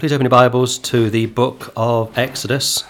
Please open your Bibles to the book of Exodus.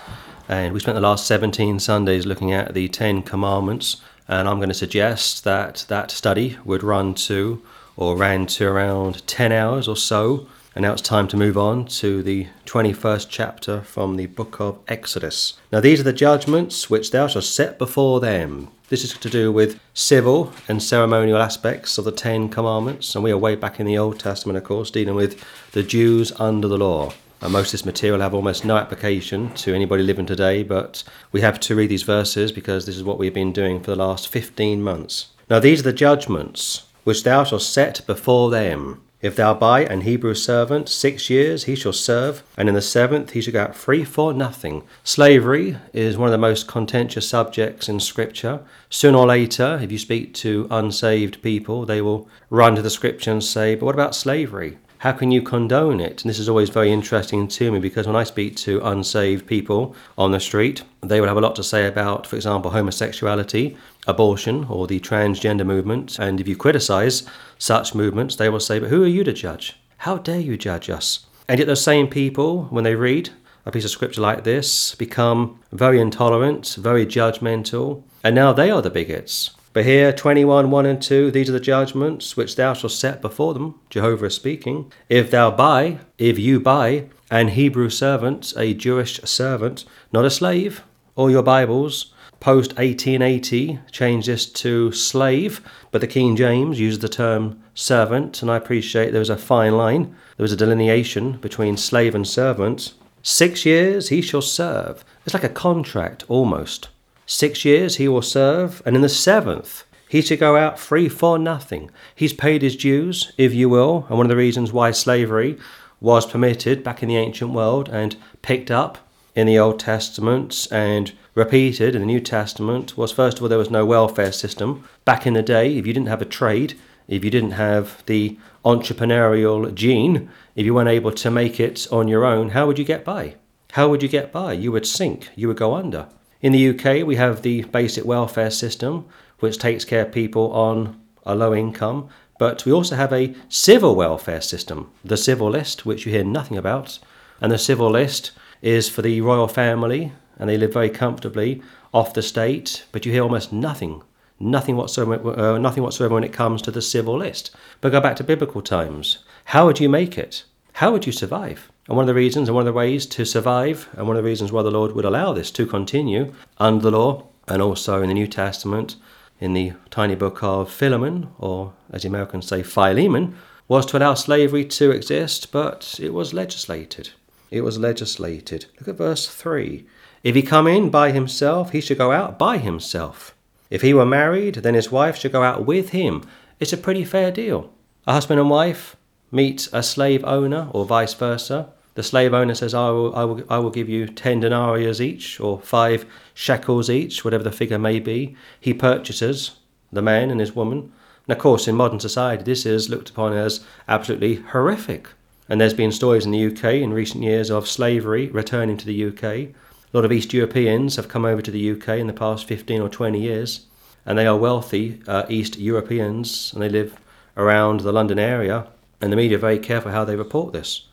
And we spent the last 17 Sundays looking at the Ten Commandments. And I'm going to suggest that that study would run to or ran to around 10 hours or so. And now it's time to move on to the 21st chapter from the book of Exodus. Now, these are the judgments which thou shalt set before them. This is to do with civil and ceremonial aspects of the Ten Commandments, and we are way back in the Old Testament, of course, dealing with the Jews under the law. And most of this material have almost no application to anybody living today, but we have to read these verses because this is what we've been doing for the last 15 months. Now, these are the judgments which thou shalt set before them if thou buy an Hebrew servant six years, he shall serve, and in the seventh he shall go out free for nothing. Slavery is one of the most contentious subjects in Scripture. Sooner or later, if you speak to unsaved people, they will run to the Scripture and say, But what about slavery? How can you condone it? And this is always very interesting to me because when I speak to unsaved people on the street, they will have a lot to say about, for example, homosexuality, abortion, or the transgender movement. And if you criticize such movements, they will say, But who are you to judge? How dare you judge us? And yet, those same people, when they read a piece of scripture like this, become very intolerant, very judgmental, and now they are the bigots. But here, 21, 1 and 2, these are the judgments which thou shalt set before them, Jehovah is speaking. If thou buy, if you buy, an Hebrew servant, a Jewish servant, not a slave, or your Bibles, post 1880, change this to slave, but the King James uses the term servant, and I appreciate there was a fine line, there was a delineation between slave and servant. Six years he shall serve. It's like a contract almost. Six years he will serve, and in the seventh he shall go out free for nothing. He's paid his dues, if you will, and one of the reasons why slavery was permitted back in the ancient world and picked up in the Old Testament and repeated in the New Testament was first of all there was no welfare system. Back in the day, if you didn't have a trade, if you didn't have the entrepreneurial gene, if you weren't able to make it on your own, how would you get by? How would you get by? You would sink, you would go under. In the UK, we have the basic welfare system, which takes care of people on a low income, but we also have a civil welfare system, the civil list, which you hear nothing about. And the civil list is for the royal family, and they live very comfortably off the state, but you hear almost nothing, nothing whatsoever, uh, nothing whatsoever when it comes to the civil list. But go back to biblical times. How would you make it? How would you survive? And one of the reasons and one of the ways to survive, and one of the reasons why the Lord would allow this to continue under the law, and also in the New Testament, in the tiny book of Philemon, or as the Americans say, Philemon, was to allow slavery to exist, but it was legislated. It was legislated. Look at verse 3. If he come in by himself, he should go out by himself. If he were married, then his wife should go out with him. It's a pretty fair deal. A husband and wife meet a slave owner, or vice versa. The slave owner says, I will, I will, I will give you 10 denarii each, or 5 shekels each, whatever the figure may be. He purchases the man and his woman. And of course, in modern society, this is looked upon as absolutely horrific. And there's been stories in the UK in recent years of slavery returning to the UK. A lot of East Europeans have come over to the UK in the past 15 or 20 years, and they are wealthy uh, East Europeans, and they live around the London area. And the media are very careful how they report this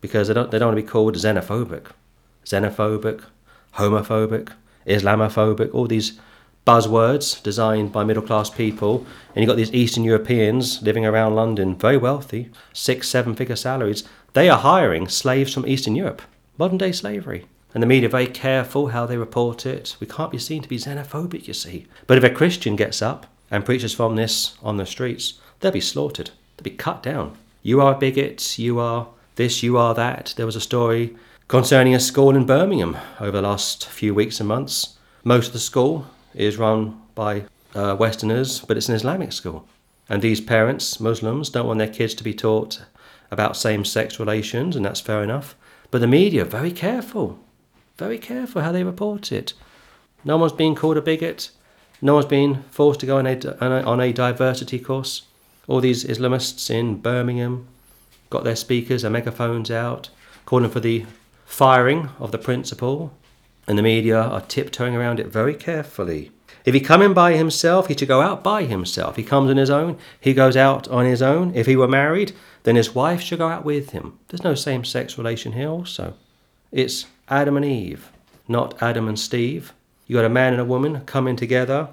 because they don't, they don't want to be called xenophobic. Xenophobic, homophobic, Islamophobic, all these buzzwords designed by middle class people. And you've got these Eastern Europeans living around London, very wealthy, six, seven figure salaries. They are hiring slaves from Eastern Europe, modern day slavery. And the media are very careful how they report it. We can't be seen to be xenophobic, you see. But if a Christian gets up and preaches from this on the streets, they'll be slaughtered, they'll be cut down. You are a bigot, you are this, you are that. There was a story concerning a school in Birmingham over the last few weeks and months. Most of the school is run by uh, Westerners, but it's an Islamic school. And these parents, Muslims, don't want their kids to be taught about same sex relations, and that's fair enough. But the media, very careful, very careful how they report it. No one's being called a bigot. No one's being forced to go on a, on a diversity course. All these Islamists in Birmingham got their speakers and megaphones out, calling for the firing of the principal, and the media are tiptoeing around it very carefully. If he come in by himself, he should go out by himself. He comes on his own, he goes out on his own. If he were married, then his wife should go out with him. There's no same sex relation here, also. It's Adam and Eve, not Adam and Steve. You got a man and a woman coming together,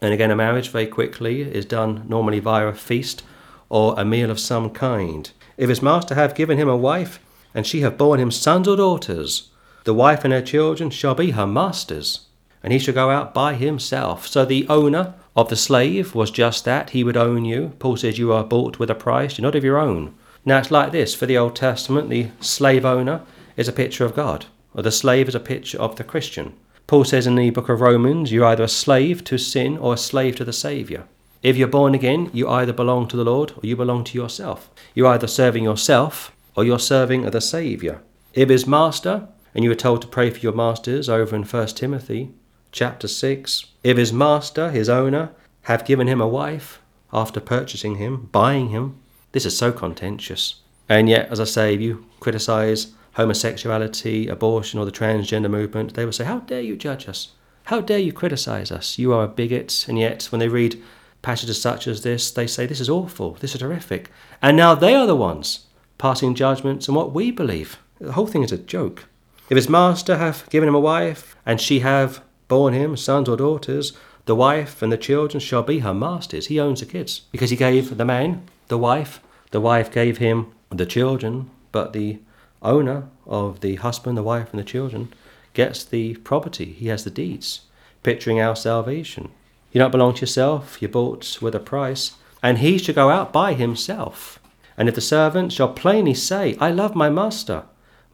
and again, a marriage very quickly is done normally via a feast or a meal of some kind. If his master have given him a wife, and she have borne him sons or daughters, the wife and her children shall be her master's, and he shall go out by himself. So the owner of the slave was just that. He would own you. Paul says you are bought with a price. You're not of your own. Now it's like this for the Old Testament, the slave owner is a picture of God, or the slave is a picture of the Christian. Paul says in the book of Romans, you're either a slave to sin or a slave to the Saviour. If you're born again, you either belong to the Lord or you belong to yourself. You're either serving yourself or you're serving the Saviour. If his master, and you were told to pray for your masters over in 1 Timothy chapter 6, if his master, his owner, have given him a wife after purchasing him, buying him, this is so contentious. And yet, as I say, if you criticize homosexuality, abortion, or the transgender movement, they will say, How dare you judge us? How dare you criticize us? You are a bigot. And yet, when they read passages such as this, they say, This is awful, this is horrific. And now they are the ones passing judgments on what we believe. The whole thing is a joke. If his master have given him a wife, and she have borne him sons or daughters, the wife and the children shall be her master's. He owns the kids because he gave the man the wife, the wife gave him the children, but the owner of the husband, the wife, and the children gets the property. He has the deeds, picturing our salvation. You don't belong to yourself, you're bought with a price, and he shall go out by himself. And if the servant shall plainly say, I love my master,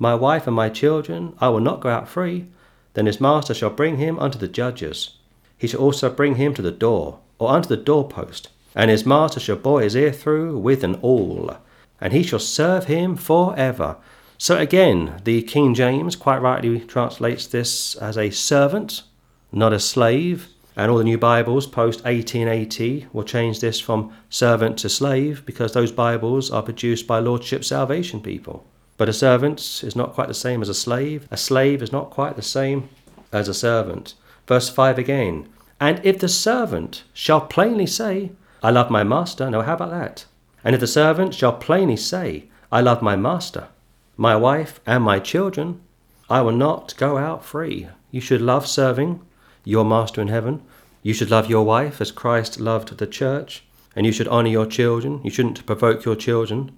my wife and my children, I will not go out free, then his master shall bring him unto the judges. He shall also bring him to the door, or unto the doorpost, and his master shall bore his ear through with an awl, and he shall serve him for ever. So again, the King James quite rightly translates this as a servant, not a slave. And all the new Bibles post 1880 will change this from servant to slave because those Bibles are produced by Lordship Salvation people. But a servant is not quite the same as a slave. A slave is not quite the same as a servant. Verse 5 again. And if the servant shall plainly say, I love my master, now how about that? And if the servant shall plainly say, I love my master, my wife, and my children, I will not go out free. You should love serving your master in heaven. You should love your wife as Christ loved the church. And you should honor your children. You shouldn't provoke your children.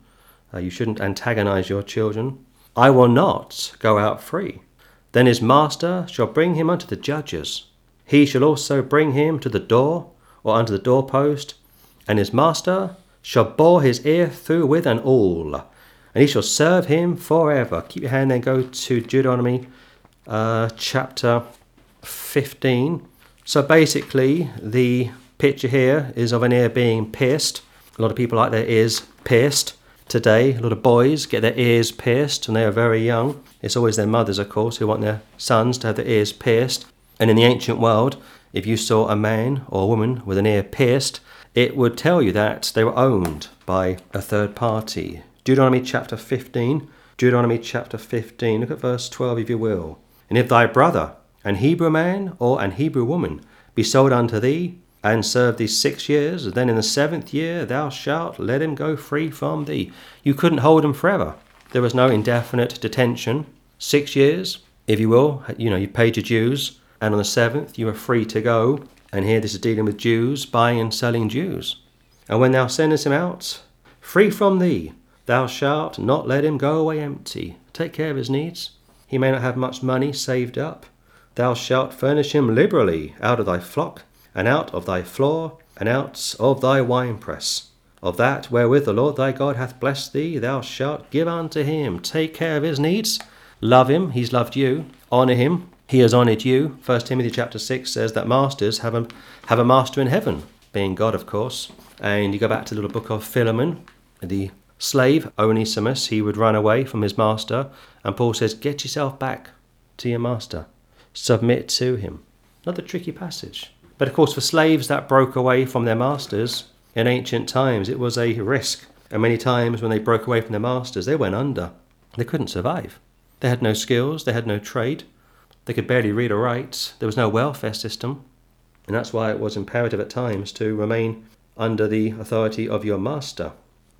Uh, you shouldn't antagonize your children. I will not go out free. Then his master shall bring him unto the judges. He shall also bring him to the door, or unto the doorpost, and his master shall bore his ear through with an awl, and he shall serve him forever. Keep your hand there, go to Deuteronomy uh, chapter 15. So basically, the picture here is of an ear being pierced. A lot of people like their ears pierced today. A lot of boys get their ears pierced when they are very young. It's always their mothers, of course, who want their sons to have their ears pierced. And in the ancient world, if you saw a man or a woman with an ear pierced, it would tell you that they were owned by a third party. Deuteronomy chapter 15. Deuteronomy chapter 15. Look at verse 12 if you will. And if thy brother, an Hebrew man or an Hebrew woman, be sold unto thee, and serve thee six years, and then in the seventh year thou shalt let him go free from thee. You couldn't hold him forever. There was no indefinite detention. Six years, if you will, you know, you paid your dues, and on the seventh you were free to go. And here this is dealing with Jews, buying and selling Jews. And when thou sendest him out, free from thee, Thou shalt not let him go away empty. Take care of his needs. He may not have much money saved up. Thou shalt furnish him liberally out of thy flock, and out of thy floor, and out of thy winepress. Of that wherewith the Lord thy God hath blessed thee, thou shalt give unto him. Take care of his needs. Love him, he's loved you. Honour him, he has honoured you. First Timothy chapter 6 says that masters have a, have a master in heaven, being God, of course. And you go back to the little book of Philemon, the slave, Onesimus, he would run away from his master, and Paul says, Get yourself back to your master, submit to him. Another tricky passage. But of course, for slaves that broke away from their masters in ancient times, it was a risk. And many times when they broke away from their masters, they went under. They couldn't survive. They had no skills, they had no trade, they could barely read or write, there was no welfare system. And that's why it was imperative at times to remain under the authority of your master.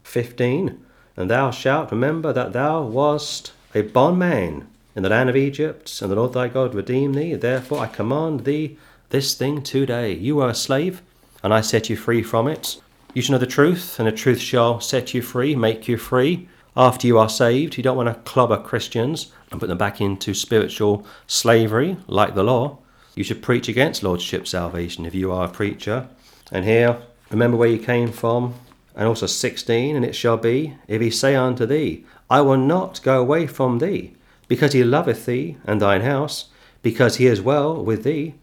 15. And thou shalt remember that thou wast a bondman in the land of Egypt, and the Lord thy God redeemed thee. Therefore I command thee this thing today. You are a slave, and I set you free from it. You shall know the truth, and the truth shall set you free, make you free. After you are saved, you don't want to clobber Christians and put them back into spiritual slavery like the law. You should preach against Lordship salvation if you are a preacher. And here, remember where you came from, and also 16, and it shall be, if he say unto thee, I will not go away from thee, because he loveth thee and thine house, because he is well with thee,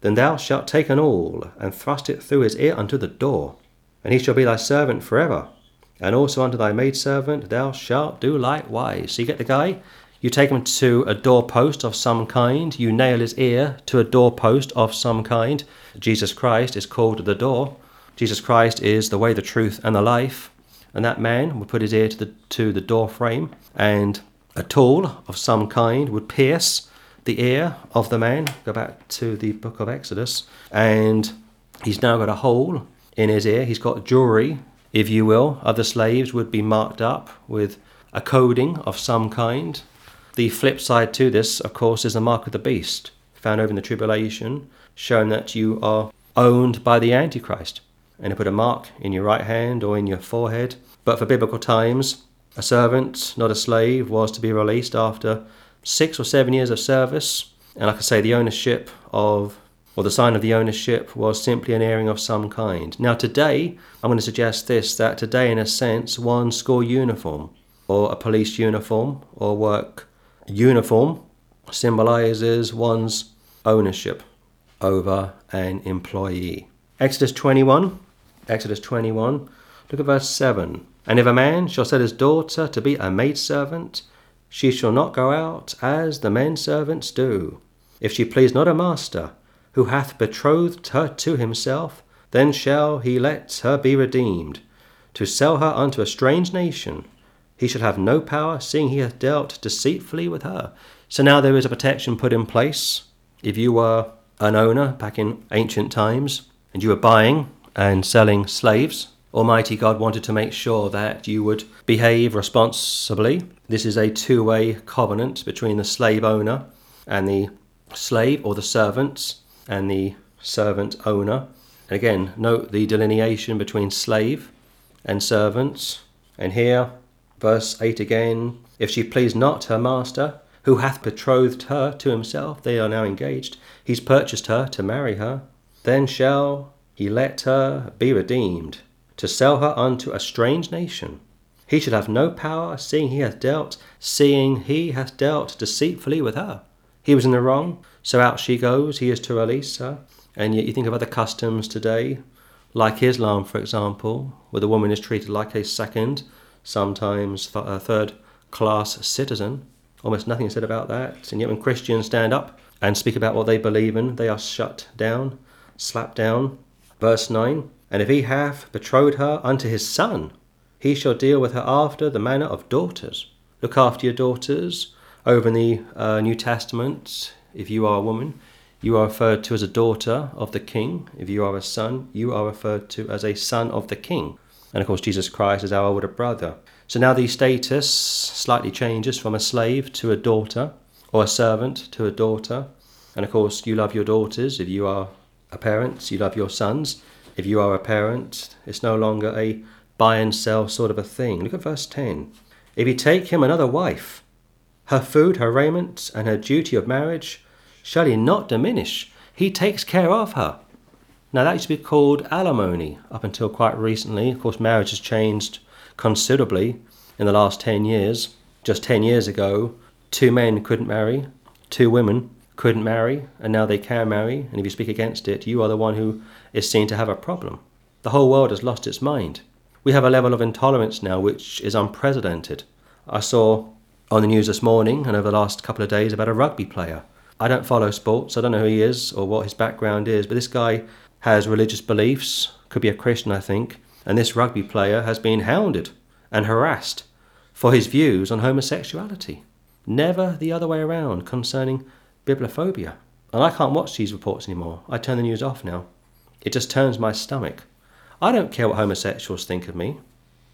then thou shalt take an awl, and thrust it through his ear unto the door, and he shall be thy servant for ever. And also unto thy maidservant thou shalt do likewise. So you get the guy? You take him to a doorpost of some kind, you nail his ear to a doorpost of some kind. Jesus Christ is called the door. Jesus Christ is the way, the truth, and the life. And that man would put his ear to the, to the door frame, and a tool of some kind would pierce the ear of the man. Go back to the book of Exodus. And he's now got a hole in his ear. He's got jewelry, if you will, Other slaves would be marked up with a coding of some kind. The flip side to this, of course, is the mark of the beast, found over in the tribulation, showing that you are owned by the Antichrist. And to put a mark in your right hand or in your forehead. But for biblical times, a servant, not a slave, was to be released after six or seven years of service. And like I say, the ownership of, or the sign of the ownership was simply an earring of some kind. Now, today, I'm going to suggest this that today, in a sense, one school uniform or a police uniform or work uniform symbolizes one's ownership over an employee. Exodus 21, Exodus 21, look at verse 7. And if a man shall set his daughter to be a maidservant, she shall not go out as the men servants do. If she please not a master, who hath betrothed her to himself, then shall he let her be redeemed. To sell her unto a strange nation, he shall have no power, seeing he hath dealt deceitfully with her. So now there is a protection put in place. If you were an owner back in ancient times, and you were buying and selling slaves, Almighty God wanted to make sure that you would behave responsibly. This is a two way covenant between the slave owner and the slave or the servants and the servant owner. And again, note the delineation between slave and servants. And here, verse 8 again if she please not her master, who hath betrothed her to himself, they are now engaged, he's purchased her to marry her, then shall he let her be redeemed to sell her unto a strange nation. He should have no power, seeing he hath dealt, seeing he hath dealt deceitfully with her. He was in the wrong, so out she goes, he is to release her. And yet you think of other customs today, like Islam, for example, where the woman is treated like a second, sometimes a uh, third class citizen. Almost nothing is said about that. And yet when Christians stand up and speak about what they believe in, they are shut down, slapped down. Verse 9 and if he hath betrothed her unto his son, he shall deal with her after the manner of daughters. Look after your daughters. Over in the uh, New Testament, if you are a woman, you are referred to as a daughter of the king. If you are a son, you are referred to as a son of the king. And of course, Jesus Christ is our older brother. So now the status slightly changes from a slave to a daughter, or a servant to a daughter. And of course, you love your daughters. If you are a parent, you love your sons. If you are a parent, it's no longer a buy and sell sort of a thing. Look at verse 10. If he take him another wife, her food, her raiment, and her duty of marriage, shall he not diminish? He takes care of her. Now, that used to be called alimony up until quite recently. Of course, marriage has changed considerably in the last 10 years. Just 10 years ago, two men couldn't marry, two women couldn't marry, and now they can marry, and if you speak against it, you are the one who is seen to have a problem. The whole world has lost its mind. We have a level of intolerance now which is unprecedented. I saw on the news this morning and over the last couple of days about a rugby player. I don't follow sports, I don't know who he is or what his background is, but this guy has religious beliefs, could be a Christian, I think, and this rugby player has been hounded and harassed for his views on homosexuality. Never the other way around concerning bibliophobia. And I can't watch these reports anymore. I turn the news off now. It just turns my stomach. I don't care what homosexuals think of me.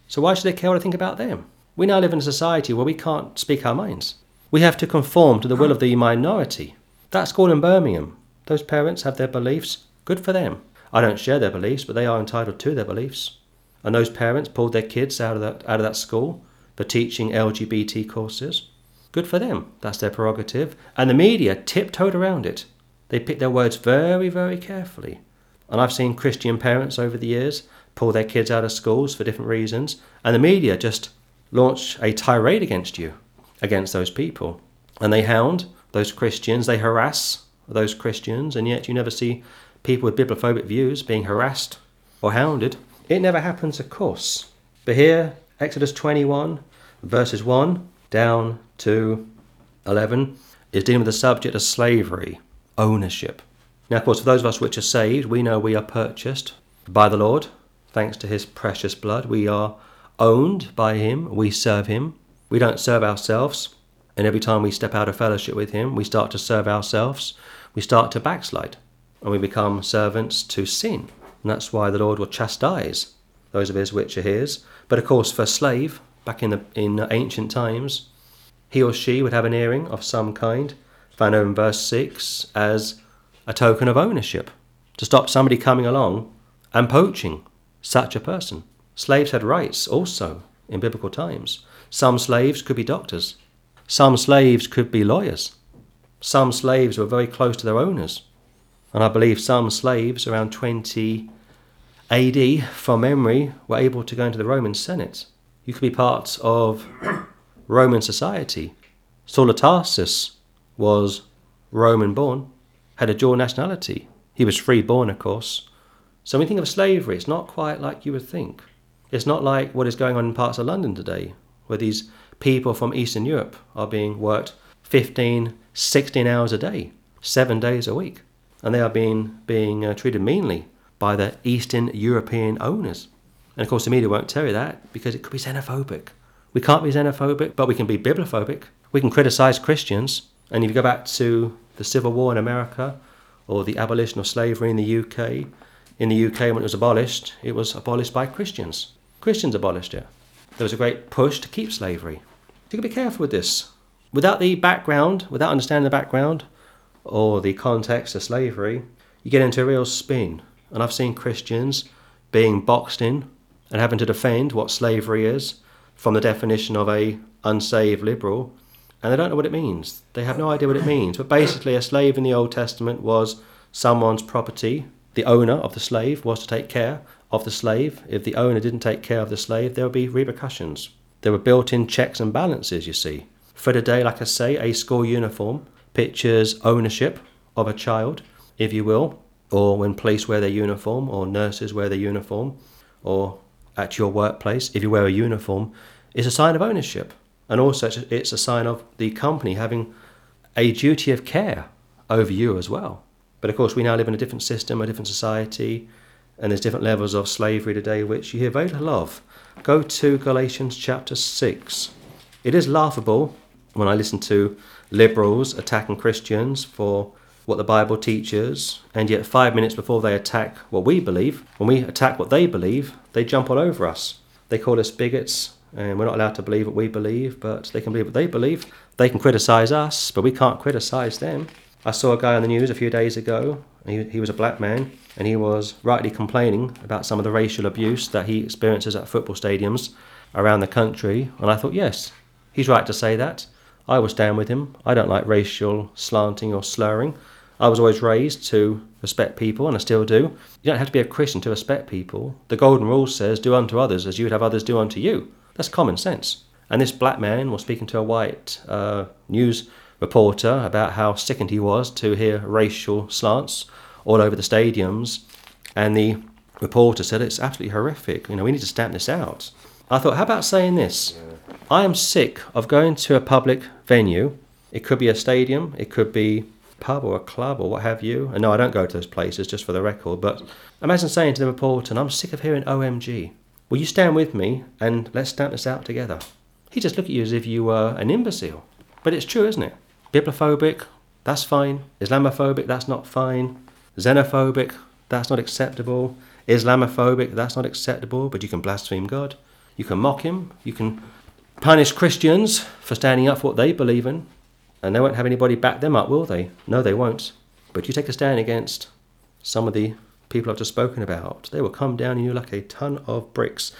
So why should they care what I think about them? We now live in a society where we can't speak our minds. We have to conform to the will of the minority. That school in Birmingham, those parents have their beliefs. Good for them. I don't share their beliefs, but they are entitled to their beliefs. And those parents pulled their kids out of that, out of that school for teaching LGBT courses. Good for them. That's their prerogative. And the media tiptoed around it. They picked their words very, very carefully. And I've seen Christian parents over the years pull their kids out of schools for different reasons, and the media just launch a tirade against you, against those people. And they hound those Christians, they harass those Christians, and yet you never see people with bibliophobic views being harassed or hounded. It never happens, of course. But here, Exodus 21, verses 1 down to 11, is dealing with the subject of slavery, ownership. Now, of course, for those of us which are saved, we know we are purchased by the Lord, thanks to his precious blood. We are owned by him, we serve him. We don't serve ourselves, and every time we step out of fellowship with him, we start to serve ourselves, we start to backslide, and we become servants to sin. And that's why the Lord will chastise those of his which are his. But of course, for a slave, back in, the, in ancient times, he or she would have an earring of some kind, found over in verse 6, as a token of ownership, to stop somebody coming along and poaching such a person. Slaves had rights also in biblical times. Some slaves could be doctors, some slaves could be lawyers, some slaves were very close to their owners. And I believe some slaves around 20 AD, from memory, were able to go into the Roman Senate. You could be part of Roman society. Saul of Tarsus was Roman born, had a dual nationality. He was free born, of course. So when you think of slavery, it's not quite like you would think. It's not like what is going on in parts of London today, where these people from Eastern Europe are being worked 15, 16 hours a day, seven days a week, and they are being, being uh, treated meanly by the Eastern European owners. And of course, the media won't tell you that because it could be xenophobic. We can't be xenophobic, but we can be bibliophobic. We can criticize Christians. And if you go back to the Civil War in America or the abolition of slavery in the UK, in the UK when it was abolished, it was abolished by Christians. Christians abolished it. There was a great push to keep slavery. You got to be careful with this. Without the background, without understanding the background or the context of slavery, you get into a real spin. And I've seen Christians being boxed in and having to defend what slavery is from the definition of a unsaved liberal, and they don't know what it means. They have no idea what it means. But basically, a slave in the Old Testament was someone's property. The owner of the slave was to take care of the slave. If the owner didn't take care of the slave, there would be repercussions. There were built in checks and balances, you see. For today, like I say, a school uniform pictures ownership of a child, if you will, or when police wear their uniform, or nurses wear their uniform, or at your workplace, if you wear a uniform, is a sign of ownership. And also, it's a sign of the company having a duty of care over you as well. But of course, we now live in a different system, a different society, and there's different levels of slavery today, which you hear very little of. Go to Galatians chapter 6. It is laughable when I listen to liberals attacking Christians for what the Bible teaches, and yet five minutes before they attack what we believe, when we attack what they believe, they jump all over us. They call us bigots, and we're not allowed to believe what we believe, but they can believe what they believe. They can criticize us, but we can't criticize them. I saw a guy on the news a few days ago, he, he was a black man, and he was rightly complaining about some of the racial abuse that he experiences at football stadiums around the country. And I thought, yes, he's right to say that. I will stand with him. I don't like racial slanting or slurring. I was always raised to respect people, and I still do. You don't have to be a Christian to respect people. The Golden Rule says, do unto others as you would have others do unto you. That's common sense. And this black man was speaking to a white uh, news reporter about how sickened he was to hear racial slants all over the stadiums, and the reporter said it's absolutely horrific. You know, we need to stamp this out. I thought, how about saying this? I am sick of going to a public venue. It could be a stadium, it could be a pub or a club or what have you. And no, I don't go to those places, just for the record. But imagine saying to the reporter, I'm sick of hearing OMG. Will you stand with me and let's stamp this out together? He just look at you as if you were an imbecile. But it's true, isn't it? Bibliophobic, that's fine. Islamophobic, that's not fine. Xenophobic, that's not acceptable. Islamophobic, that's not acceptable, but you can blaspheme God. You can mock him. You can punish Christians for standing up for what they believe in, and they won't have anybody back them up, will they? No, they won't. But you take a stand against some of the people I've just spoken about, they will come down on you like a ton of bricks.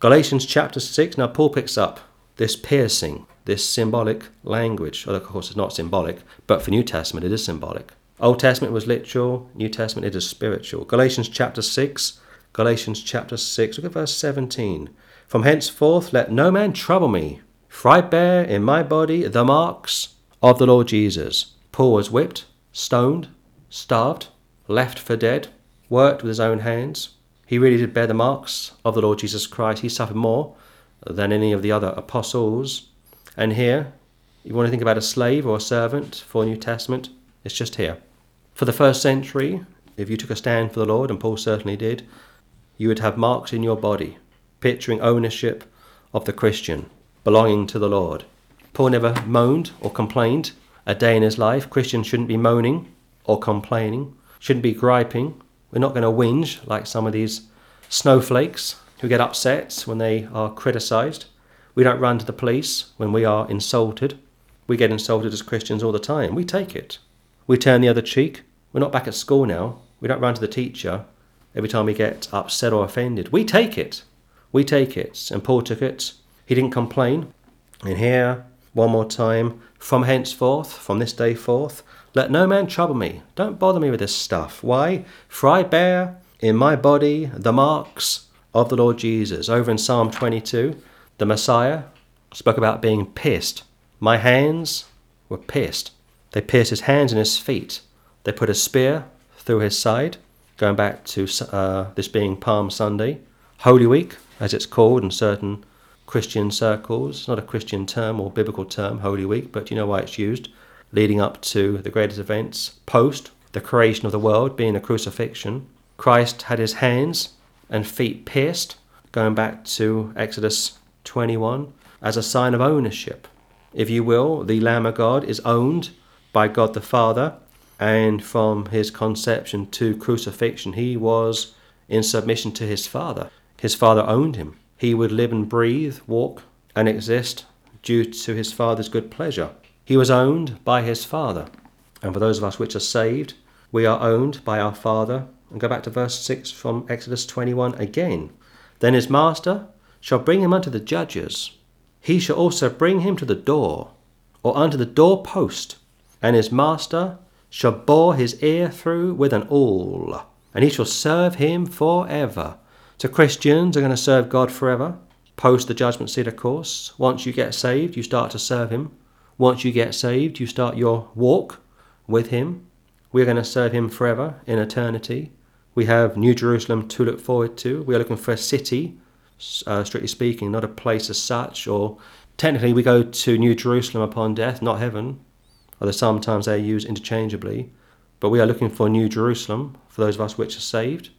Galatians chapter 6, now Paul picks up this piercing, this symbolic language. Well, of course, it's not symbolic, but for New Testament, it is symbolic. Old Testament was literal, New Testament it is spiritual. Galatians chapter 6, Galatians chapter 6, look at verse 17. From henceforth let no man trouble me, for I bear in my body the marks of the Lord Jesus. Paul was whipped, stoned, starved, left for dead, worked with his own hands. He really did bear the marks of the Lord Jesus Christ. He suffered more than any of the other apostles. And here, you want to think about a slave or a servant for New Testament, it's just here. For the first century, if you took a stand for the Lord, and Paul certainly did, you would have marks in your body, picturing ownership of the Christian, belonging to the Lord. Paul never moaned or complained a day in his life. Christians shouldn't be moaning or complaining, shouldn't be griping. We're not going to whinge like some of these snowflakes who get upset when they are criticized. We don't run to the police when we are insulted. We get insulted as Christians all the time. We take it. We turn the other cheek. We're not back at school now. We don't run to the teacher every time we get upset or offended. We take it. We take it. And Paul took it. He didn't complain. And here, one more time, from henceforth, from this day forth, let no man trouble me. Don't bother me with this stuff. Why? For I bear in my body the marks of the Lord Jesus. Over in Psalm 22, the Messiah spoke about being pierced. My hands were pierced. They pierced his hands and his feet. They put a spear through his side, going back to uh, this being Palm Sunday. Holy Week, as it's called in certain Christian circles. It's not a Christian term or biblical term, Holy Week, but you know why it's used. Leading up to the greatest events post the creation of the world, being the crucifixion. Christ had his hands and feet pierced, going back to Exodus 21, as a sign of ownership. If you will, the Lamb of God is owned by God the Father, and from his conception to crucifixion, he was in submission to his Father. His Father owned him. He would live and breathe, walk, and exist due to his Father's good pleasure. He was owned by his Father. And for those of us which are saved, we are owned by our Father. And go back to verse 6 from Exodus 21 again. Then his master shall bring him unto the judges. He shall also bring him to the door, or unto the doorpost and his master shall bore his ear through with an awl, and he shall serve him for ever. So Christians are going to serve God forever, post the judgment seat, of course. Once you get saved, you start to serve him. Once you get saved, you start your walk with him. We're going to serve him forever in eternity. We have New Jerusalem to look forward to. We are looking for a city, uh, strictly speaking, not a place as such, or technically we go to New Jerusalem upon death, not heaven although sometimes they are used interchangeably. But we are looking for New Jerusalem for those of us which are saved,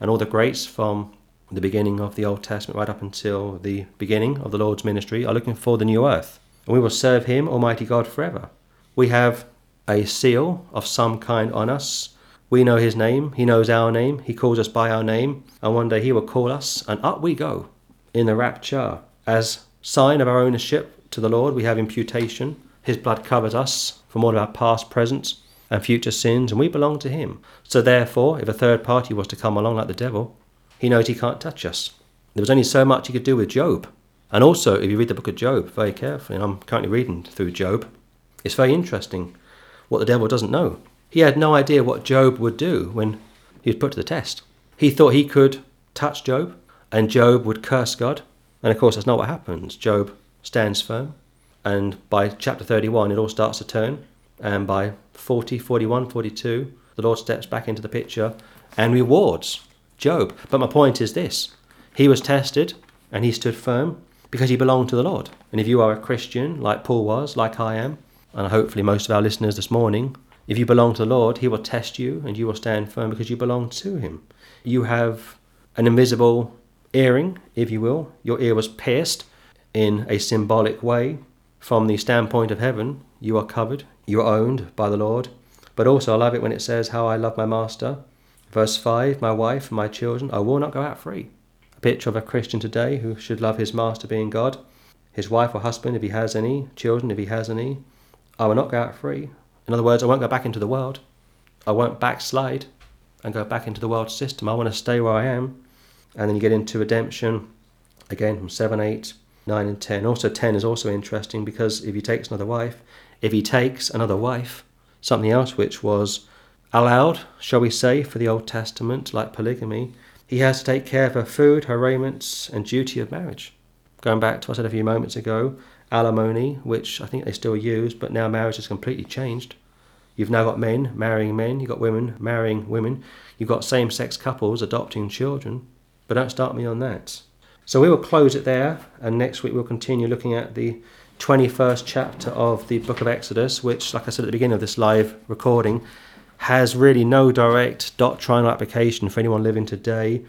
and all the greats from the beginning of the Old Testament right up until the beginning of the Lord's ministry are looking for the new earth. And we will serve Him, Almighty God, forever. We have a seal of some kind on us. We know His name, He knows our name, He calls us by our name, and one day He will call us, and up we go in the rapture. As sign of our ownership to the Lord, we have imputation. His blood covers us from all of our past, present, and future sins, and we belong to Him. So, therefore, if a third party was to come along like the devil, he knows he can't touch us. There was only so much he could do with Job. And also, if you read the book of Job very carefully, and I'm currently reading through Job, it's very interesting what the devil doesn't know. He had no idea what Job would do when he was put to the test. He thought he could touch Job, and Job would curse God. And of course, that's not what happens. Job stands firm. And by chapter 31, it all starts to turn. And by 40, 41, 42, the Lord steps back into the picture and rewards Job. But my point is this he was tested and he stood firm because you belong to the Lord. And if you are a Christian, like Paul was, like I am, and hopefully most of our listeners this morning, if you belong to the Lord, he will test you and you will stand firm because you belong to him. You have an invisible earring, if you will. Your ear was pierced in a symbolic way from the standpoint of heaven, you are covered, you are owned by the Lord. But also, I love it when it says, How I love my master. Verse 5 My wife, and my children, I will not go out free. Picture of a Christian today who should love his master being God. his wife or husband, if he has any, children, if he has any. I will not go out free. In other words, I won't go back into the world. I won't backslide and go back into the world system. I want to stay where I am. And then you get into redemption again from 7, 8, 9, and 10. Also, 10 is also interesting because if he takes another wife, if he takes another wife, something else which was allowed, shall we say, for the Old Testament, like polygamy, he has to take care of her food, her raiments, and duty of marriage. Going back to what I said a few moments ago, alimony, which I think they still use, but now marriage has completely changed. You've now got men marrying men, you've got women marrying women, you've got same sex couples adopting children, but don't start me on that. So we will close it there, and next week we'll continue looking at the 21st chapter of the book of Exodus, which, like I said at the beginning of this live recording, has really no direct doctrinal application for anyone living today,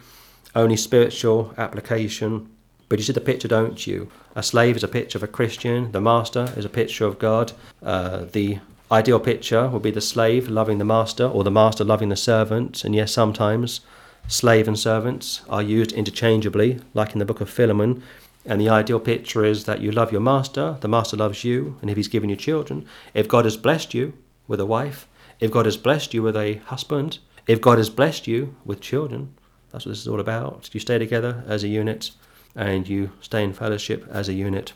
only spiritual application. But you see the picture, don't you? A slave is a picture of a Christian, the master is a picture of God, uh, the Ideal picture would be the slave loving the master or the master loving the servant. And yes, sometimes slave and servants are used interchangeably, like in the book of Philemon. And the ideal picture is that you love your master, the master loves you, and if he's given you children, if God has blessed you with a wife, if God has blessed you with a husband, if God has blessed you with children, that's what this is all about. You stay together as a unit and you stay in fellowship as a unit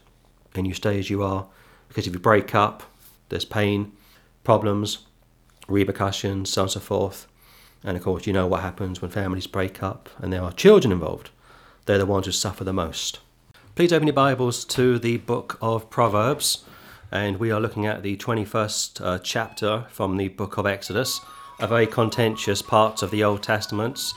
and you stay as you are. Because if you break up, there's pain, problems, repercussions, so on and so forth. And of course, you know what happens when families break up and there are children involved. They're the ones who suffer the most. Please open your Bibles to the book of Proverbs, and we are looking at the 21st uh, chapter from the book of Exodus, a very contentious part of the Old Testament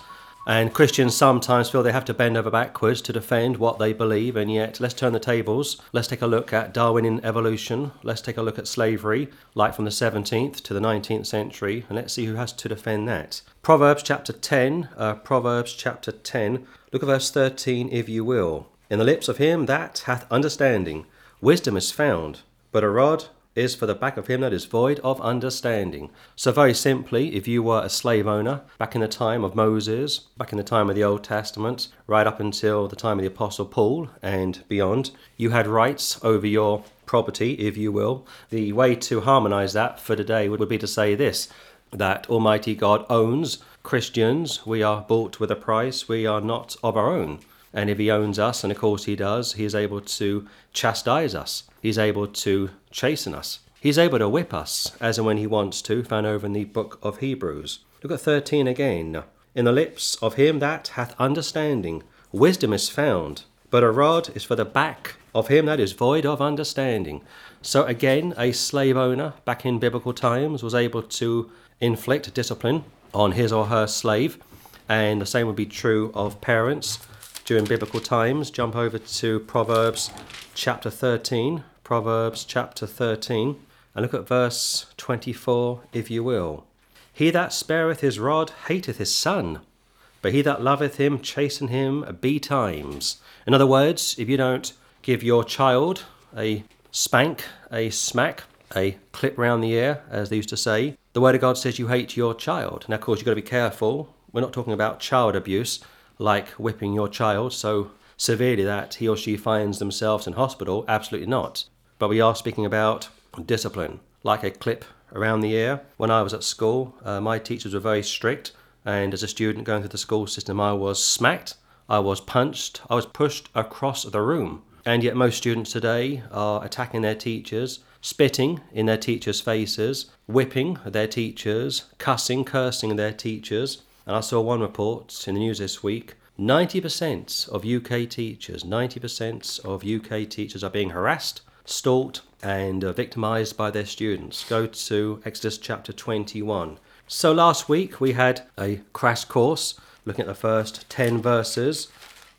and Christians sometimes feel they have to bend over backwards to defend what they believe, and yet let's turn the tables. Let's take a look at Darwinian evolution. Let's take a look at slavery, like from the 17th to the 19th century, and let's see who has to defend that. Proverbs chapter 10, uh, Proverbs chapter 10, look at verse 13 if you will. In the lips of him that hath understanding, wisdom is found, but a rod is for the back of him that is void of understanding. So, very simply, if you were a slave owner back in the time of Moses, back in the time of the Old Testament, right up until the time of the Apostle Paul and beyond, you had rights over your property, if you will. The way to harmonize that for today would be to say this that Almighty God owns Christians. We are bought with a price, we are not of our own. And if he owns us, and of course he does, he is able to chastise us. He's able to chasten us. He's able to whip us as and when he wants to, found over in the book of Hebrews. Look at 13 again. In the lips of him that hath understanding, wisdom is found, but a rod is for the back of him that is void of understanding. So again, a slave owner back in biblical times was able to inflict discipline on his or her slave, and the same would be true of parents during biblical times. Jump over to Proverbs chapter 13. Proverbs chapter 13. And look at verse 24, if you will. He that spareth his rod hateth his son, but he that loveth him chasten him betimes. In other words, if you don't give your child a spank, a smack, a clip round the ear, as they used to say, the word of God says you hate your child. Now, of course, you've got to be careful. We're not talking about child abuse, like whipping your child so severely that he or she finds themselves in hospital? Absolutely not. But we are speaking about discipline, like a clip around the ear. When I was at school, uh, my teachers were very strict, and as a student going through the school system, I was smacked, I was punched, I was pushed across the room. And yet, most students today are attacking their teachers, spitting in their teachers' faces, whipping their teachers, cussing, cursing their teachers. And I saw one report in the news this week 90% of UK teachers, 90% of UK teachers are being harassed, stalked, and uh, victimized by their students. Go to Exodus chapter 21. So last week we had a crash course looking at the first 10 verses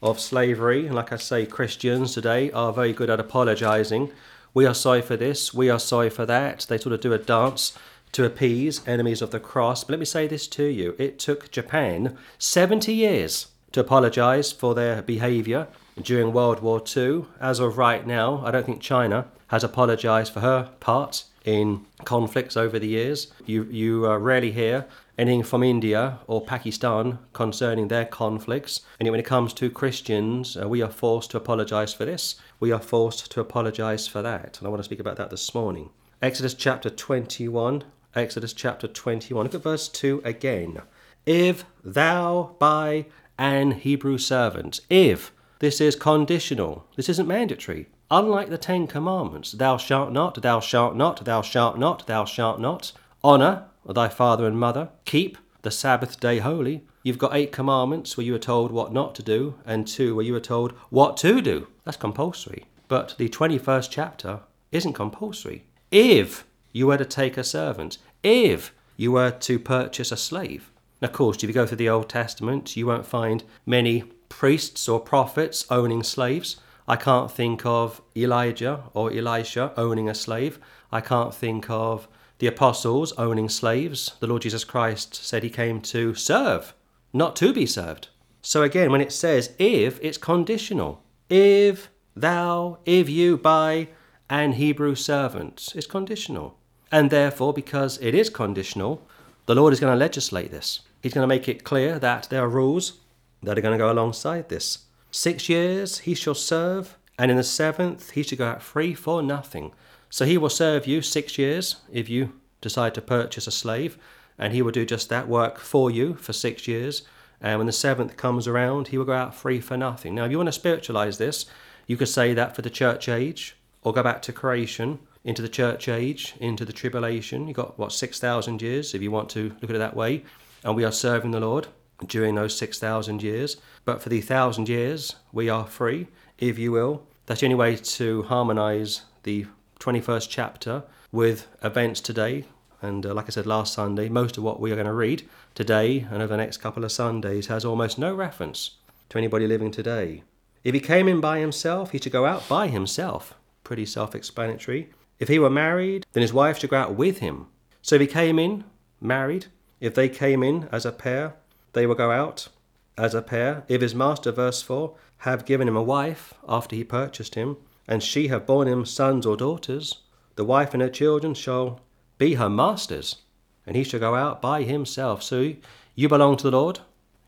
of slavery. And like I say, Christians today are very good at apologizing. We are sorry for this, we are sorry for that. They sort of do a dance to appease enemies of the cross. But let me say this to you it took Japan 70 years to apologize for their behavior during World War II. As of right now, I don't think China has apologized for her part in conflicts over the years. You, you uh, rarely hear anything from India or Pakistan concerning their conflicts. And yet when it comes to Christians, uh, we are forced to apologize for this. We are forced to apologize for that. And I want to speak about that this morning. Exodus chapter 21. Exodus chapter 21. Look at verse 2 again. If thou buy an Hebrew servant, if this is conditional, this isn't mandatory. Unlike the Ten Commandments, thou shalt not, thou shalt not, thou shalt not, thou shalt not, honour thy father and mother, keep the Sabbath day holy. You've got eight commandments where you are told what not to do, and two where you are told what to do. That's compulsory. But the 21st chapter isn't compulsory. If you were to take a servant, if you were to purchase a slave. Now, of course, if you go through the Old Testament, you won't find many priests or prophets owning slaves. I can't think of Elijah or Elisha owning a slave. I can't think of the apostles owning slaves. The Lord Jesus Christ said he came to serve, not to be served. So again, when it says if, it's conditional. If thou, if you buy an Hebrew servant, it's conditional. And therefore, because it is conditional, the Lord is going to legislate this. He's going to make it clear that there are rules that are going to go alongside this. Six years he shall serve, and in the seventh he shall go out free for nothing. So he will serve you six years if you decide to purchase a slave, and he will do just that work for you for six years. And when the seventh comes around, he will go out free for nothing. Now, if you want to spiritualize this, you could say that for the church age, or go back to creation, into the church age, into the tribulation. You've got, what, 6,000 years, if you want to look at it that way. And we are serving the Lord during those 6,000 years. But for the thousand years, we are free, if you will. That's the only way to harmonize the 21st chapter with events today. And uh, like I said last Sunday, most of what we are going to read today and over the next couple of Sundays has almost no reference to anybody living today. If he came in by himself, he should go out by himself. Pretty self explanatory. If he were married, then his wife should go out with him. So if he came in married, if they came in as a pair, they will go out as a pair. If his master, verse 4, have given him a wife after he purchased him, and she have borne him sons or daughters, the wife and her children shall be her masters, and he shall go out by himself. So you belong to the Lord,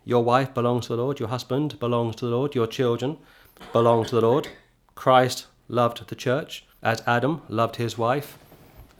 your wife belongs to the Lord, your husband belongs to the Lord, your children belong to the Lord. Christ loved the church as Adam loved his wife.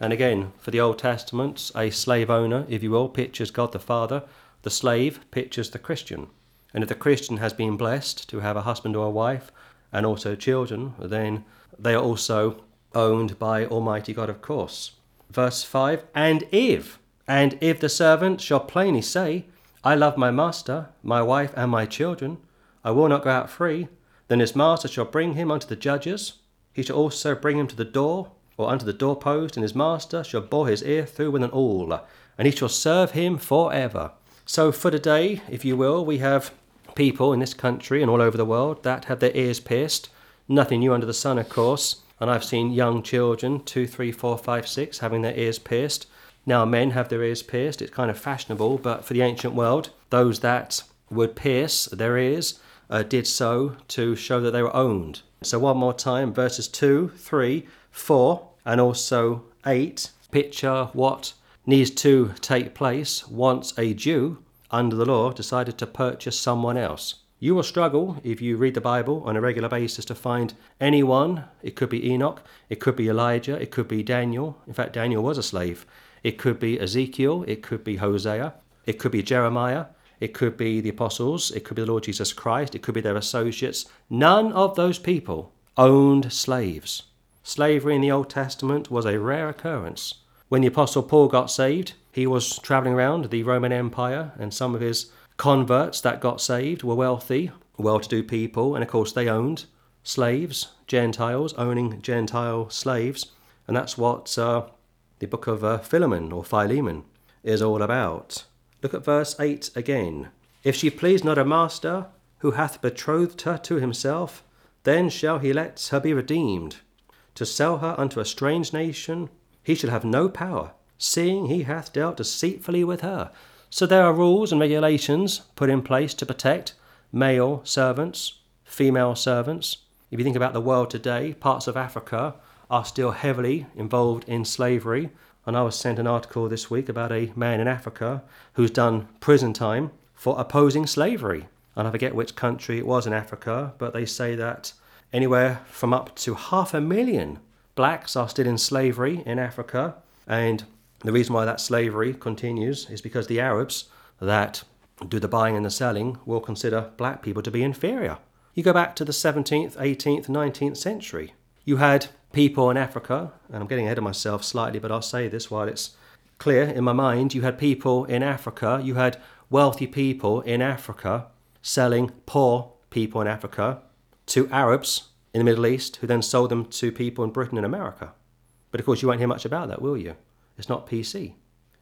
And again, for the Old Testament, a slave owner, if you will, pictures God the Father the slave pictures the Christian. And if the Christian has been blessed to have a husband or a wife and also children, then they are also owned by Almighty God, of course. Verse 5 And if, and if the servant shall plainly say, I love my master, my wife, and my children, I will not go out free, then his master shall bring him unto the judges. He shall also bring him to the door, or unto the doorpost, and his master shall bore his ear through with an awl, and he shall serve him for ever. So, for today, if you will, we have people in this country and all over the world that have their ears pierced. Nothing new under the sun, of course. And I've seen young children, two, three, four, five, six, having their ears pierced. Now, men have their ears pierced. It's kind of fashionable, but for the ancient world, those that would pierce their ears uh, did so to show that they were owned. So, one more time, verses 2, 3, 4, and also 8 picture what needs to take place once a Jew, under the law, decided to purchase someone else. You will struggle if you read the Bible on a regular basis to find anyone. It could be Enoch, it could be Elijah, it could be Daniel. In fact, Daniel was a slave. It could be Ezekiel, it could be Hosea, it could be Jeremiah, it could be the apostles, it could be the Lord Jesus Christ, it could be their associates. None of those people owned slaves. Slavery in the Old Testament was a rare occurrence. When the Apostle Paul got saved, he was traveling around the Roman Empire, and some of his converts that got saved were wealthy, well to do people, and of course they owned slaves, Gentiles, owning Gentile slaves. And that's what uh, the book of uh, Philemon or Philemon is all about. Look at verse 8 again. If she please not her master, who hath betrothed her to himself, then shall he let her be redeemed, to sell her unto a strange nation he shall have no power, seeing he hath dealt deceitfully with her. So there are rules and regulations put in place to protect male servants, female servants. If you think about the world today, parts of Africa are still heavily involved in slavery. And I was sent an article this week about a man in Africa who's done prison time for opposing slavery. And I forget which country it was in Africa, but they say that anywhere from up to half a million blacks are still in slavery in Africa. And the reason why that slavery continues is because the Arabs that do the buying and the selling will consider black people to be inferior. You go back to the 17th, 18th, 19th century. You had people in Africa, and I'm getting ahead of myself slightly, but I'll say this while it's clear in my mind. You had people in Africa, you had wealthy people in Africa selling poor people in Africa to Arabs in the Middle East, who then sold them to people in Britain and America. But of course, you won't hear much about that, will you? It's not PC.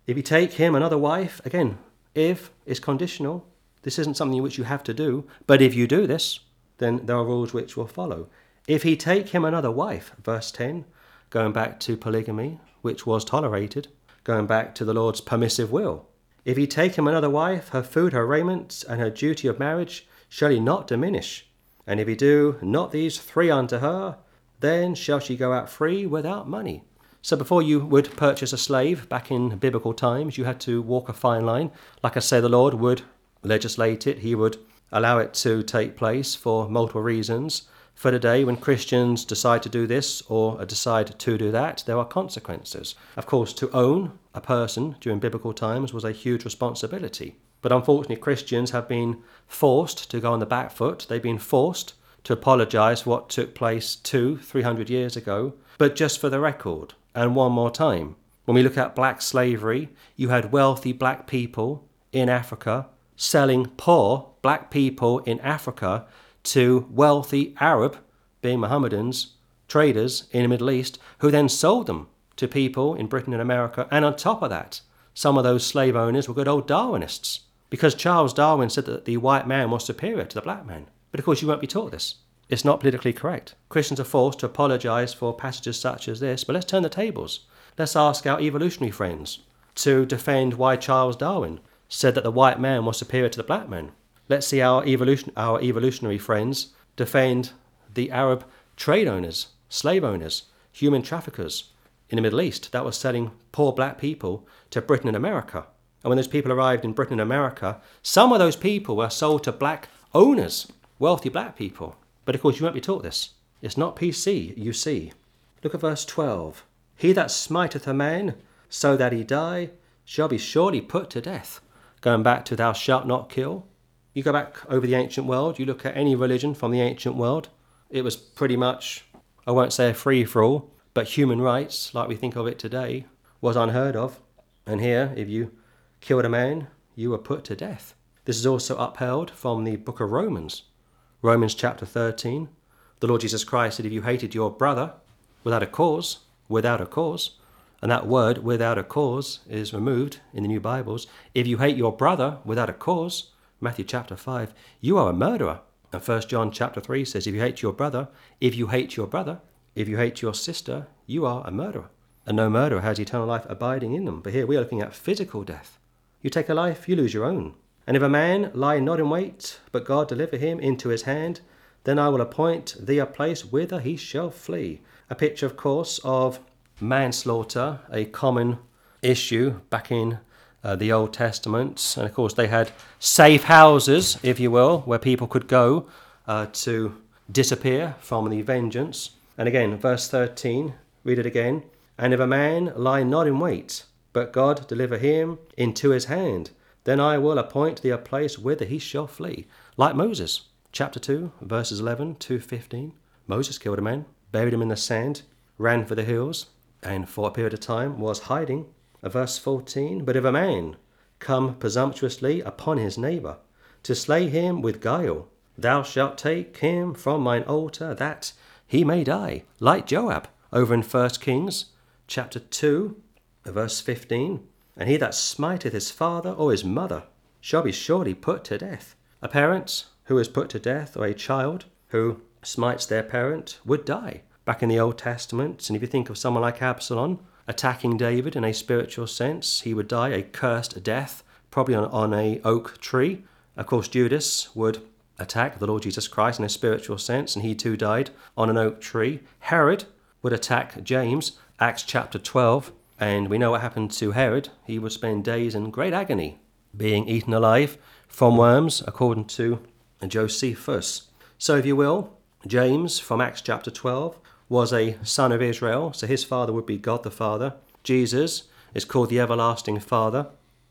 If you take him another wife, again, if is conditional. This isn't something which you have to do, but if you do this, then there are rules which will follow. If he take him another wife, verse 10, going back to polygamy, which was tolerated, going back to the Lord's permissive will. If he take him another wife, her food, her raiment, and her duty of marriage shall he not diminish. And if he do not these three unto her, then shall she go out free without money. So before you would purchase a slave back in biblical times, you had to walk a fine line. Like I say, the Lord would legislate it, He would allow it to take place for multiple reasons. For today, when Christians decide to do this or decide to do that, there are consequences. Of course, to own a person during biblical times was a huge responsibility. But unfortunately, Christians have been forced to go on the back foot. They've been forced to apologize for what took place two, three hundred years ago. But just for the record, and one more time, when we look at black slavery, you had wealthy black people in Africa selling poor black people in Africa to wealthy Arab, being Mohammedans, traders in the Middle East, who then sold them to people in Britain and America. And on top of that, some of those slave owners were good old Darwinists, because Charles Darwin said that the white man was superior to the black man. But of course, you won't be taught this. It's not politically correct. Christians are forced to apologize for passages such as this, but let's turn the tables. Let's ask our evolutionary friends to defend why Charles Darwin said that the white man was superior to the black man. Let's see our, evolution, our evolutionary friends defend the Arab trade owners, slave owners, human traffickers in the Middle East that were selling poor black people to Britain and America. And when those people arrived in Britain and America, some of those people were sold to black owners, wealthy black people. But of course, you won't be taught this. It's not PC, you see. Look at verse 12. He that smiteth a man so that he die shall be surely put to death going back to thou shalt not kill. You go back over the ancient world, you look at any religion from the ancient world, it was pretty much, I won't say a free for all, but human rights, like we think of it today, was unheard of. And here, if you killed a man, you were put to death. This is also upheld from the book of Romans. Romans chapter 13. The Lord Jesus Christ said, If you hated your brother without a cause, without a cause, and that word without a cause is removed in the new Bibles. If you hate your brother without a cause, Matthew chapter 5, you are a murderer. And 1 John chapter 3 says, If you hate your brother, if you hate your brother, if you hate your sister, you are a murderer. And no murderer has eternal life abiding in them. But here we are looking at physical death. You take a life, you lose your own. And if a man lie not in wait, but God deliver him into his hand, then I will appoint thee a place whither he shall flee. A picture, of course, of manslaughter, a common issue back in uh, the Old Testament. And of course, they had safe houses, if you will, where people could go uh, to disappear from the vengeance. And again, verse 13, read it again. And if a man lie not in wait, but God deliver him into his hand, then I will appoint thee a place whither he shall flee. Like Moses, chapter 2, verses 11 to 15. Moses killed a man, buried him in the sand, ran for the hills, and for a period of time was hiding. Verse 14 But if a man come presumptuously upon his neighbour, to slay him with guile, thou shalt take him from mine altar, that he may die, like Joab, over in 1 Kings chapter 2, verse 15. And he that smiteth his father or his mother shall be surely put to death. A parent who is put to death, or a child who smites their parent, would die back in the Old Testament. And if you think of someone like Absalom attacking David in a spiritual sense, he would die a cursed death, probably on, on a oak tree. Of course, Judas would attack the Lord Jesus Christ in a spiritual sense, and he too died on an oak tree. Herod would attack James, Acts chapter 12, and we know what happened to Herod. He would spend days in great agony, being eaten alive from worms, according to Josephus. So, if you will, James from Acts chapter 12 was a son of Israel, so his father would be God the Father. Jesus is called the Everlasting Father.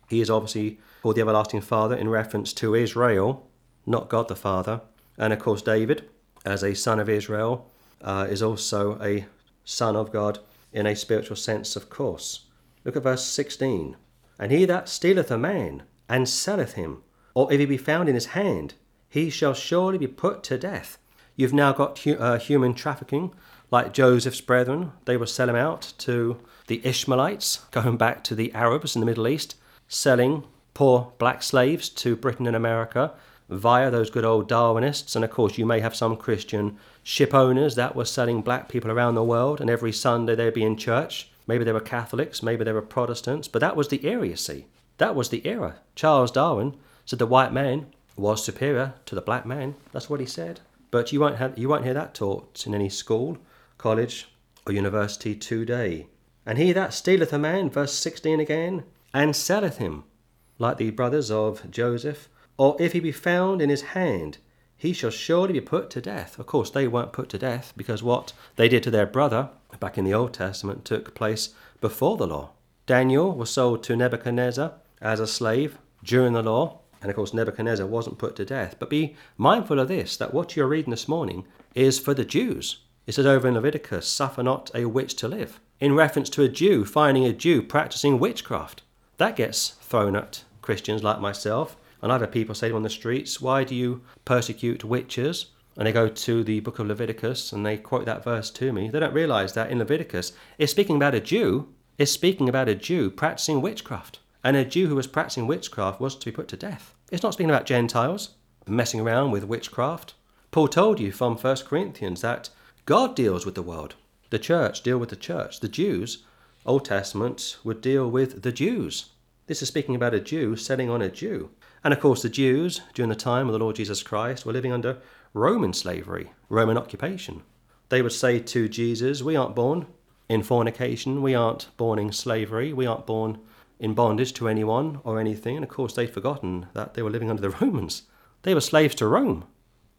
He is obviously called the Everlasting Father in reference to Israel, not God the Father. And of course, David, as a son of Israel, uh, is also a son of God in a spiritual sense, of course. Look at verse 16. And he that stealeth a man and selleth him, or if he be found in his hand, he shall surely be put to death. You've now got uh, human trafficking, like Joseph's brethren. They will sell him out to the Ishmaelites, going back to the Arabs in the Middle East, selling poor black slaves to Britain and America via those good old Darwinists. And of course, you may have some Christian ship owners that were selling black people around the world, and every Sunday they'd be in church. Maybe they were Catholics, maybe they were Protestants, but that was the era, you see. That was the era. Charles Darwin said the white man was superior to the black man. That's what he said. But you won't, have, you won't hear that taught in any school, college, or university today. And he that stealeth a man, verse 16 again, and selleth him, like the brothers of Joseph, or if he be found in his hand, he shall surely be put to death. Of course, they weren't put to death because what they did to their brother back in the Old Testament took place before the law. Daniel was sold to Nebuchadnezzar as a slave during the law, and of course, Nebuchadnezzar wasn't put to death. But be mindful of this that what you're reading this morning is for the Jews. It says over in Leviticus, suffer not a witch to live, in reference to a Jew finding a Jew practicing witchcraft. That gets thrown at Christians like myself. And I've had people say on the streets, Why do you persecute witches? And they go to the book of Leviticus and they quote that verse to me. They don't realize that in Leviticus, it's speaking about a Jew, it's speaking about a Jew practicing witchcraft. And a Jew who was practicing witchcraft was to be put to death. It's not speaking about Gentiles messing around with witchcraft. Paul told you from 1 Corinthians that God deals with the world. The church deal with the church. The Jews, Old Testament, would deal with the Jews. This is speaking about a Jew selling on a Jew. And of course, the Jews, during the time of the Lord Jesus Christ, were living under Roman slavery, Roman occupation. They would say to Jesus, We aren't born in fornication, we aren't born in slavery, we aren't born in bondage to anyone or anything. And of course, they'd forgotten that they were living under the Romans. They were slaves to Rome.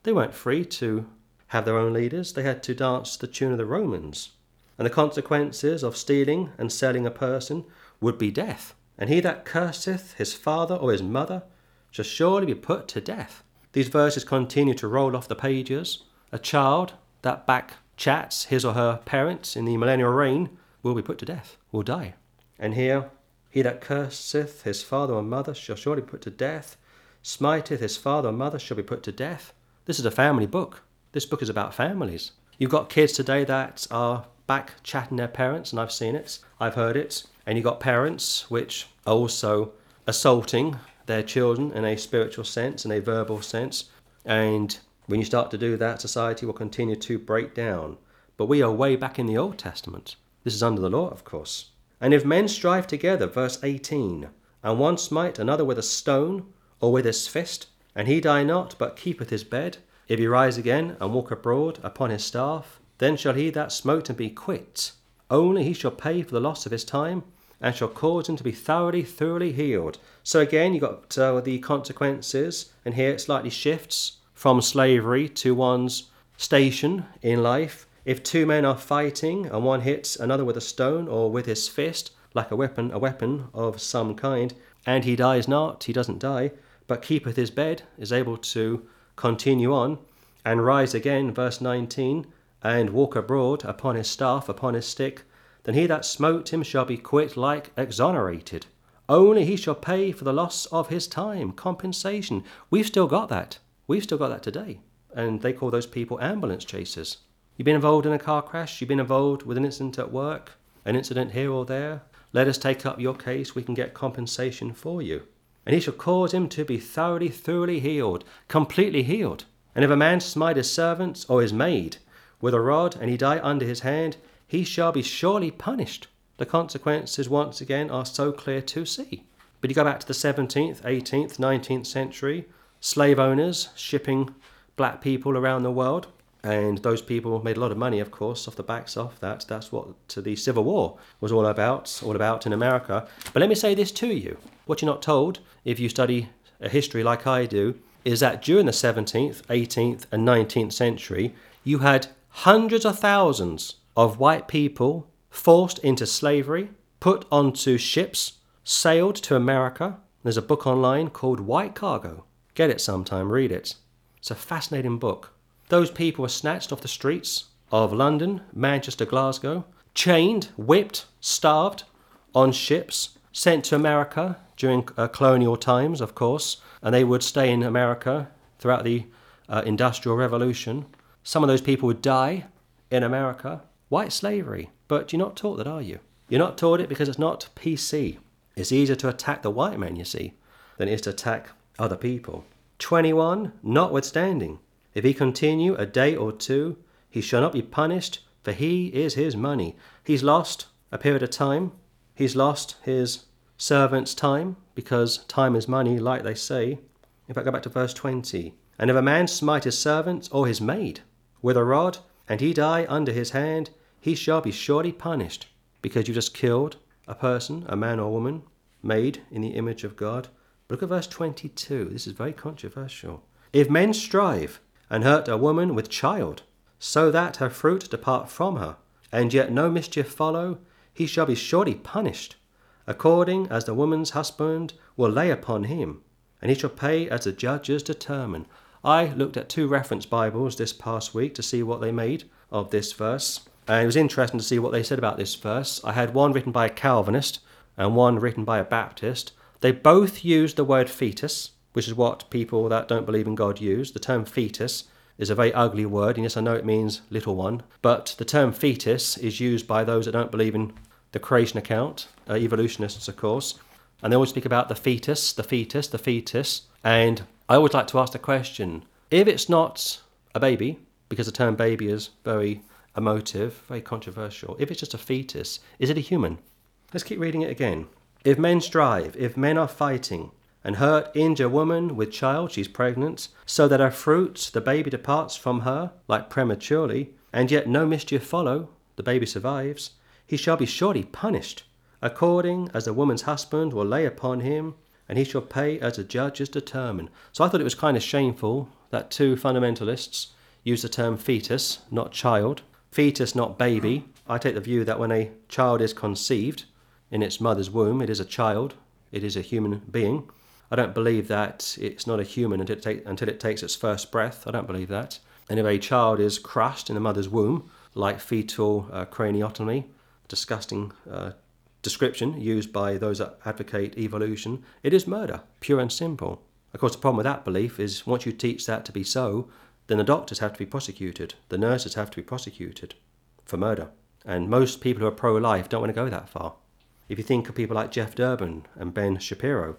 They weren't free to have their own leaders, they had to dance the tune of the Romans. And the consequences of stealing and selling a person would be death. And he that curseth his father or his mother shall surely be put to death. These verses continue to roll off the pages. A child that back chats his or her parents in the millennial reign will be put to death, will die. And here he that curseth his father or mother shall surely be put to death. Smiteth his father or mother shall be put to death. This is a family book. This book is about families. You've got kids today that are back chatting their parents, and I've seen it, I've heard it. And you've got parents which are also assaulting their children in a spiritual sense, in a verbal sense. And when you start to do that, society will continue to break down. But we are way back in the Old Testament. This is under the law, of course. And if men strive together, verse 18, and one smite another with a stone or with his fist, and he die not, but keepeth his bed, if he rise again and walk abroad upon his staff, then shall he that smote him be quit. Only he shall pay for the loss of his time, and shall cause him to be thoroughly, thoroughly healed. So again, you got uh, the consequences, and here it slightly shifts from slavery to one's station in life. If two men are fighting and one hits another with a stone or with his fist, like a weapon, a weapon of some kind, and he dies not, he doesn't die, but keepeth his bed, is able to continue on, and rise again, verse 19, and walk abroad upon his staff, upon his stick, then he that smote him shall be quit like exonerated. Only he shall pay for the loss of his time, compensation. We've still got that. We've still got that today. And they call those people ambulance chasers. You've been involved in a car crash, you've been involved with an incident at work, an incident here or there. Let us take up your case, we can get compensation for you and he shall cause him to be thoroughly, thoroughly healed, completely healed. And if a man smite his servant or his maid with a rod, and he die under his hand, he shall be surely punished. The consequences, once again, are so clear to see. But you go back to the 17th, 18th, 19th century, slave owners shipping black people around the world, And those people made a lot of money, of course, off the backs of that. That's what the Civil War was all about, all about in America. But let me say this to you. What you're not told, if you study a history like I do, is that during the 17th, 18th, and 19th century, you had hundreds of thousands of white people forced into slavery, put onto ships, sailed to America. There's a book online called White Cargo. Get it sometime, read it. It's a fascinating book. Those people were snatched off the streets of London, Manchester, Glasgow, chained, whipped, starved on ships, sent to America during uh, colonial times, of course, and they would stay in America throughout the uh, Industrial Revolution. Some of those people would die in America. White slavery. But you're not taught that, are you? You're not taught it because it's not PC. It's easier to attack the white man, you see, than it is to attack other people. 21. Notwithstanding, if he continue a day or two, he shall not be punished, for he is his money. He's lost a period of time. He's lost his servant's time, because time is money, like they say. If I go back to verse 20, and if a man smite his servant or his maid with a rod, and he die under his hand, he shall be surely punished, because you just killed a person, a man or woman, made in the image of God. Look at verse 22. This is very controversial. If men strive and hurt a woman with child, so that her fruit depart from her, and yet no mischief follow, he shall be surely punished, according as the woman's husband will lay upon him, and he shall pay as the judges determine. I looked at two reference Bibles this past week to see what they made of this verse, and it was interesting to see what they said about this verse. I had one written by a Calvinist and one written by a Baptist. They both used the word fetus, which is what people that don't believe in God use. The term fetus is a very ugly word, and yes, I know it means little one, but the term fetus is used by those that don't believe in the creation account, uh, evolutionists, of course, and they always speak about the fetus, the fetus, the fetus. And I always like to ask the question if it's not a baby, because the term baby is very emotive, very controversial, if it's just a fetus, is it a human? Let's keep reading it again. If men strive, if men are fighting, and hurt, injure woman with child, she's pregnant, so that her fruit, the baby departs from her, like prematurely, and yet no mischief follow, the baby survives, he shall be surely punished, according as the woman's husband will lay upon him, and he shall pay as the judges determine. So I thought it was kind of shameful that two fundamentalists use the term fetus, not child, fetus, not baby. I take the view that when a child is conceived in its mother's womb, it is a child, it is a human being. I don't believe that it's not a human until it, take, until it takes its first breath. I don't believe that. And if a child is crushed in the mother's womb, like fetal uh, craniotomy, disgusting uh, description used by those that advocate evolution, it is murder, pure and simple. Of course, the problem with that belief is once you teach that to be so, then the doctors have to be prosecuted, the nurses have to be prosecuted for murder. And most people who are pro life don't want to go that far. If you think of people like Jeff Durbin and Ben Shapiro,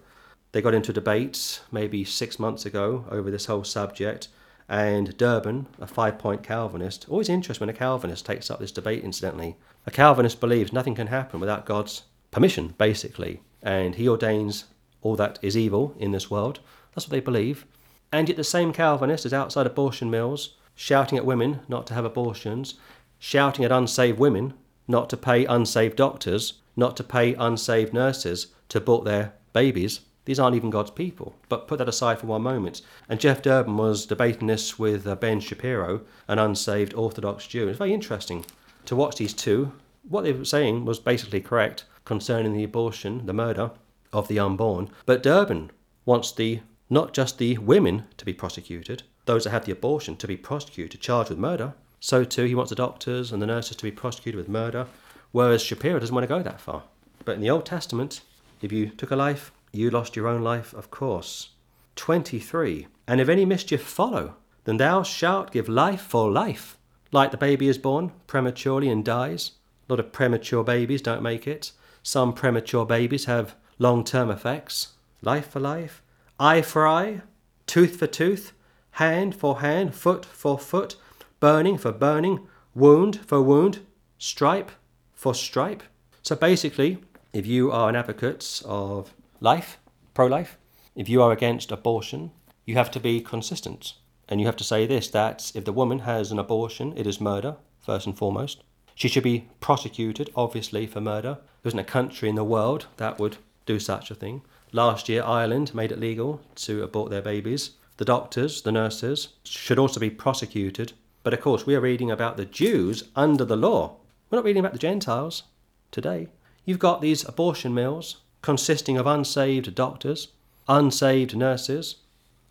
they got into debates maybe six months ago over this whole subject. And Durbin, a five point Calvinist, always interesting when a Calvinist takes up this debate, incidentally. A Calvinist believes nothing can happen without God's permission, basically. And he ordains all that is evil in this world. That's what they believe. And yet the same Calvinist is outside abortion mills, shouting at women not to have abortions, shouting at unsaved women not to pay unsaved doctors, not to pay unsaved nurses to abort their babies. These aren't even God's people. But put that aside for one moment. And Jeff Durbin was debating this with uh, Ben Shapiro, an unsaved Orthodox Jew. It's very interesting to watch these two. What they were saying was basically correct concerning the abortion, the murder of the unborn. But Durbin wants the not just the women to be prosecuted, those that had the abortion to be prosecuted, charged with murder. So too, he wants the doctors and the nurses to be prosecuted with murder, whereas Shapiro doesn't want to go that far. But in the Old Testament, if you took a life, you lost your own life, of course. 23. And if any mischief follow, then thou shalt give life for life. Like the baby is born prematurely and dies. A lot of premature babies don't make it. Some premature babies have long term effects. Life for life, eye for eye, tooth for tooth, hand for hand, foot for foot, burning for burning, wound for wound, stripe for stripe. So basically, if you are an advocate of life, pro life. If you are against abortion, you have to be consistent And you have to say this that if the woman has an abortion, it is murder, first and foremost. She should be prosecuted, obviously, for murder. There isn't a country in the world that would do such a thing. Last year, Ireland made it legal to abort their babies. The doctors, the nurses, should also be prosecuted. But of course, we are reading about the Jews under the law. We're not reading about the Gentiles today. You've got these abortion mills consisting of unsaved doctors, unsaved nurses,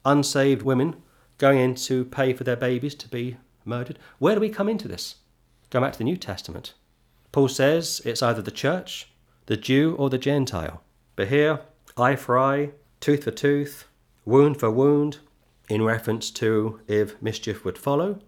unsaved women going in to pay for their babies to be murdered. Where do we come into this? Go back to the New Testament. Paul says it's either the church, the Jew, or the Gentile. But here, eye for eye, tooth for tooth, wound for wound, in reference to if mischief would follow.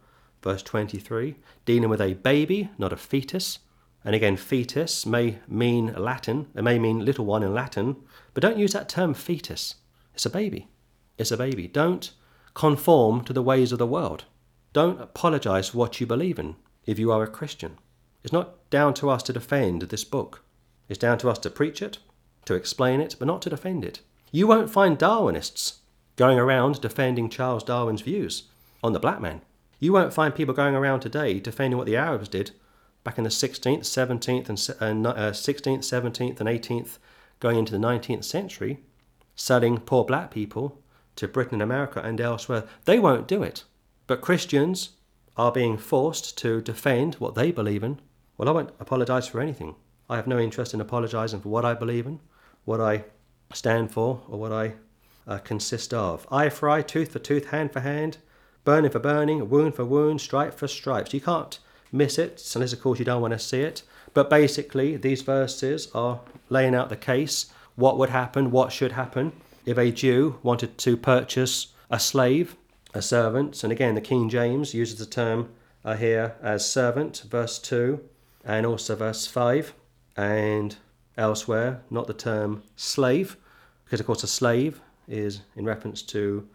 Verse 23, dealing with a baby, not a fetus. And again, fetus may mean Latin, it may mean little one in Latin, but don't use that term fetus. It's a baby. It's a baby. Don't conform to the ways of the world. Don't apologize for what you believe in if you are a Christian. It's not down to us to defend this book. It's down to us to preach it, to explain it, but not to defend it. You won't find Darwinists going around defending Charles Darwin's views on the black man. You won't find people going around today defending what the Arabs did back in the 16th, 17th, and uh, 16th, 17th, and 18th, going into the 19th century, selling poor black people to Britain and America and elsewhere. They won't do it. But Christians are being forced to defend what they believe in. Well, I won't apologize for anything. I have no interest in apologizing for what I believe in, what I stand for, or what I uh, consist of. Eye for eye, tooth for tooth, hand for hand, burning for burning, wound for wound, stripe for stripes. You can't miss it, unless, of course, you don't want to see it. But basically, these verses are laying out the case what would happen, what should happen if a Jew wanted to purchase a slave, a servant. And again, the King James uses the term uh, here as servant, verse 2, and also verse 5, and elsewhere, not the term slave, because, of course, a slave is in reference to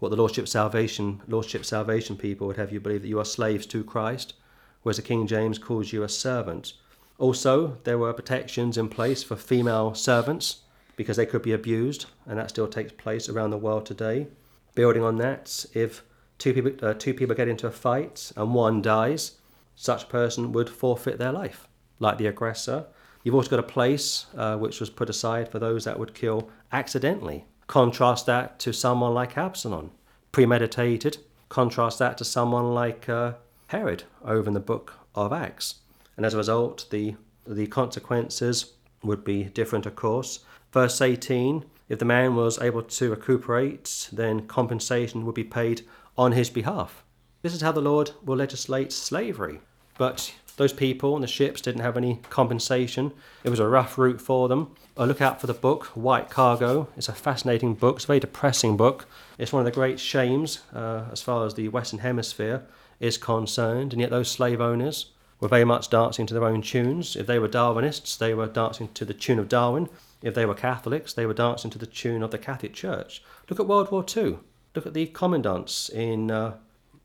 what the Lordship Salvation, Lordship Salvation people would have you believe that you are slaves to Christ, whereas the King James calls you a servant. Also, there were protections in place for female servants because they could be abused, and that still takes place around the world today. Building on that, if two people, uh, two people get into a fight and one dies, such person would forfeit their life, like the aggressor. You've also got a place uh, which was put aside for those that would kill accidentally, Contrast that to someone like Absalom, premeditated. Contrast that to someone like uh, Herod over in the book of Acts. And as a result, the, the consequences would be different, of course. Verse 18 if the man was able to recuperate, then compensation would be paid on his behalf. This is how the Lord will legislate slavery. But those people on the ships didn't have any compensation. It was a rough route for them. I look out for the book, White Cargo. It's a fascinating book. It's a very depressing book. It's one of the great shames uh, as far as the Western Hemisphere is concerned. And yet, those slave owners were very much dancing to their own tunes. If they were Darwinists, they were dancing to the tune of Darwin. If they were Catholics, they were dancing to the tune of the Catholic Church. Look at World War II. Look at the commandants in uh,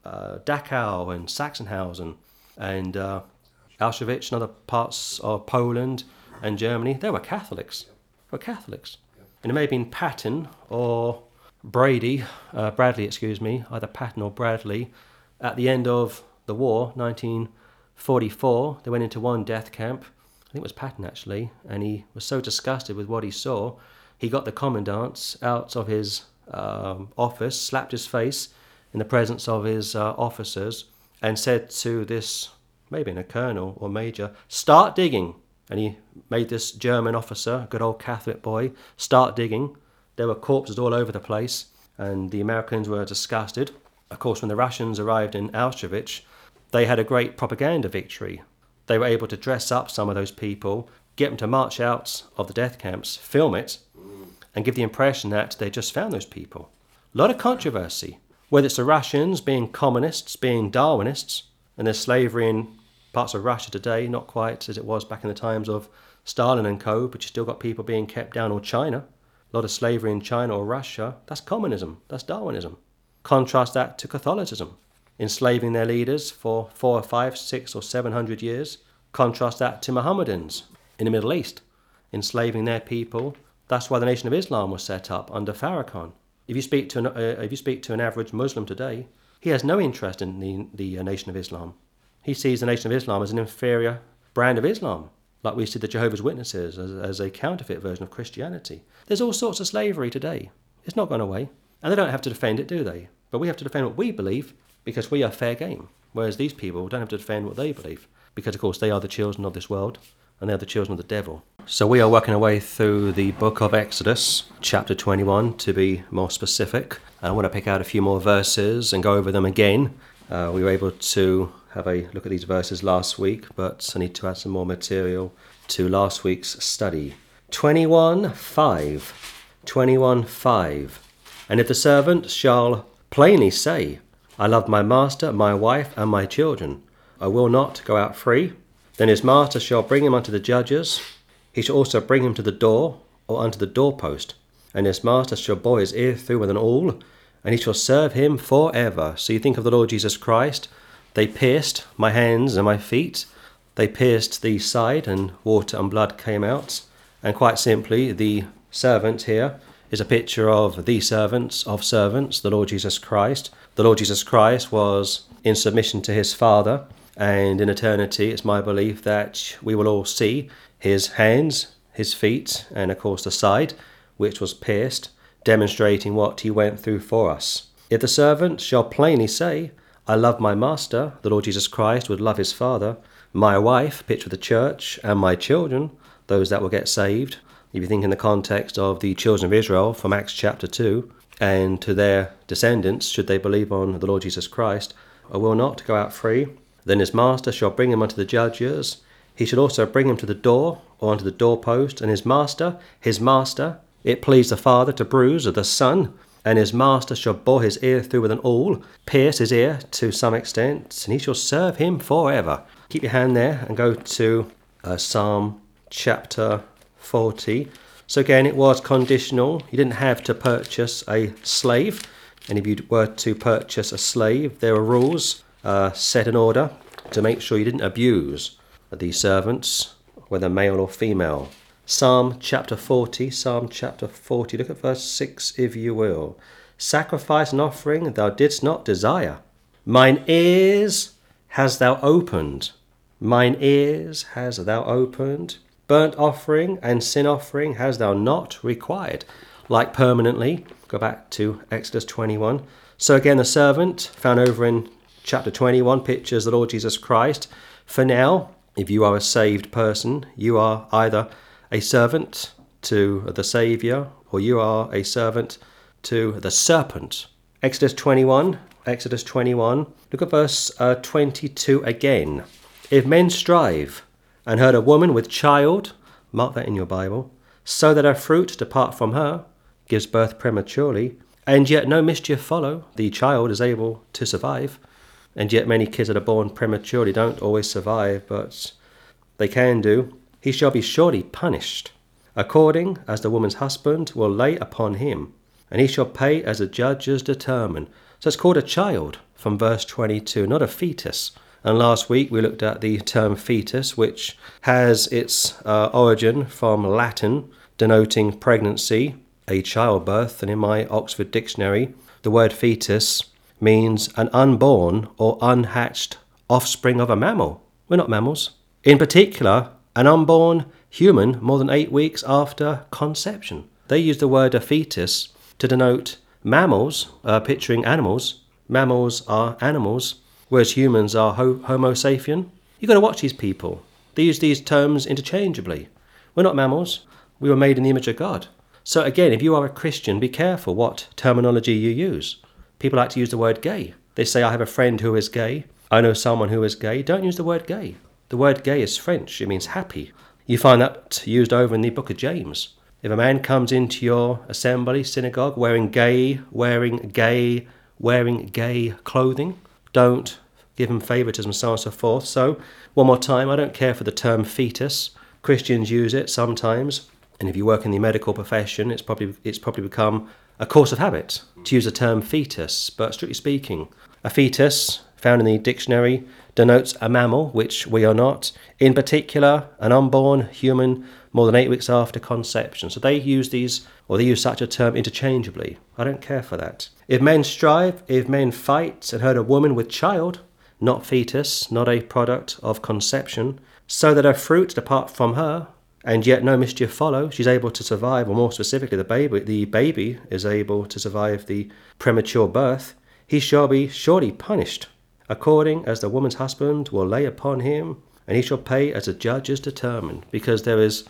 uh, Dachau and Sachsenhausen and uh, Auschwitz and other parts of Poland and Germany, they were Catholics. They Were Catholics. And it may have been Patton or Brady, uh, Bradley, excuse me, either Patton or Bradley, at the end of the war, 1944, they went into one death camp. I think it was Patton actually, and he was so disgusted with what he saw, he got the commandant out of his um, office, slapped his face in the presence of his uh, officers, and said to this maybe a colonel or major, start digging. And he made this German officer, a good old Catholic boy, start digging. There were corpses all over the place, and the Americans were disgusted. Of course, when the Russians arrived in Auschwitz, they had a great propaganda victory. They were able to dress up some of those people, get them to march out of the death camps, film it, and give the impression that they just found those people. A lot of controversy, whether it's the Russians being communists, being Darwinists, and there's slavery in parts of Russia today, not quite as it was back in the times of Stalin and co., but you still got people being kept down, or China. A lot of slavery in China or Russia. That's communism. That's Darwinism. Contrast that to Catholicism, enslaving their leaders for four or five, six or seven hundred years. Contrast that to Mohammedans in the Middle East, enslaving their people. That's why the Nation of Islam was set up under Farrakhan. If you speak to an, uh, if you speak to an average Muslim today, He has no interest in the, the uh, Nation of Islam. He sees the Nation of Islam as an inferior brand of Islam, like we see the Jehovah's Witnesses as, as a counterfeit version of Christianity. There's all sorts of slavery today. It's not gone away. And they don't have to defend it, do they? But we have to defend what we believe because we are fair game. Whereas these people don't have to defend what they believe because, of course, they are the children of this world and they are the children of the devil. So we are working our way through the book of Exodus, chapter 21, to be more specific. I want to pick out a few more verses and go over them again. Uh, we were able to have a look at these verses last week, but I need to add some more material to last week's study. 21 5. 21 5. And if the servant shall plainly say, I love my master, my wife, and my children, I will not go out free, then his master shall bring him unto the judges. He shall also bring him to the door, or unto the doorpost, and his master shall bore his ear through with an awl, and he shall serve him for ever. So you think of the Lord Jesus Christ. They pierced my hands and my feet. They pierced the side, and water and blood came out. And quite simply, the servant here is a picture of the servants of servants, the Lord Jesus Christ. The Lord Jesus Christ was in submission to his Father, and in eternity, it's my belief that we will all see his hands, his feet, and of course the side, which was pierced, demonstrating what he went through for us. If the servant shall plainly say, I love my master, the Lord Jesus Christ would love his Father, my wife, picture the church, and my children, those that will get saved, if you think in the context of the children of Israel from Acts chapter 2, and to their descendants, should they believe on the Lord Jesus Christ, I will not go out free. Then his master shall bring him unto the judges. He shall also bring him to the door, or unto the doorpost, and his master, his master, it pleased the father to bruise the son, and his master shall bore his ear through with an awl, pierce his ear to some extent, and he shall serve him for ever. Keep your hand there and go to uh, Psalm chapter 40. So again, it was conditional. You didn't have to purchase a slave. And if you were to purchase a slave, there were rules uh, set in order to make sure you didn't abuse the servants, whether male or female. Psalm chapter 40, Psalm chapter 40, look at verse 6 if you will. Sacrifice and offering thou didst not desire. Mine ears has thou opened. Mine ears has thou opened burnt offering and sin offering has thou not required. Like permanently, go back to Exodus 21. So again, the servant found over in chapter 21 pictures the Lord Jesus Christ. For now, if you are a saved person, you are either a servant to the Saviour or you are a servant to the serpent. Exodus 21, Exodus 21, look at verse uh, 22 again. If men strive and heard a woman with child, mark that in your Bible, so that her fruit depart from her, gives birth prematurely, and yet no mischief follow, the child is able to survive. And yet many kids that are born prematurely don't always survive, but they can do. He shall be surely punished, according as the woman's husband will lay upon him, and he shall pay as the judges determine. So it's called a child from verse 22, not a fetus. And last week we looked at the term fetus, which has its uh, origin from Latin, denoting pregnancy, a childbirth. And in my Oxford Dictionary, the word fetus means an unborn or unhatched offspring of a mammal. We're not mammals. In particular, an unborn human more than eight weeks after conception. They use the word a fetus to denote mammals, uh, picturing animals. Mammals are animals whereas humans are ho- Homo sapien. You've got to watch these people. They use these terms interchangeably. We're not mammals. We were made in the image of God. So, again, if you are a Christian, be careful what terminology you use. People like to use the word gay. They say, I have a friend who is gay. I know someone who is gay. Don't use the word gay. The word gay is French, it means happy. You find that used over in the book of James. If a man comes into your assembly, synagogue, wearing gay, wearing gay, wearing gay clothing, don't give him favoritism, so on and so forth. So, one more time, I don't care for the term fetus. Christians use it sometimes, and if you work in the medical profession, it's probably it's probably become a course of habit to use the term fetus. But strictly speaking, a fetus found in the dictionary denotes a mammal, which we are not. In particular, an unborn human more than eight weeks after conception. So they use these, or they use such a term interchangeably. I don't care for that. If men strive, if men fight, and hurt a woman with child, not fetus, not a product of conception, so that her fruit depart from her, and yet no mischief follow, she's able to survive, or more specifically, the baby, the baby is able to survive the premature birth, he shall be surely punished, according as the woman's husband will lay upon him, and he shall pay as the judge is determined, because there is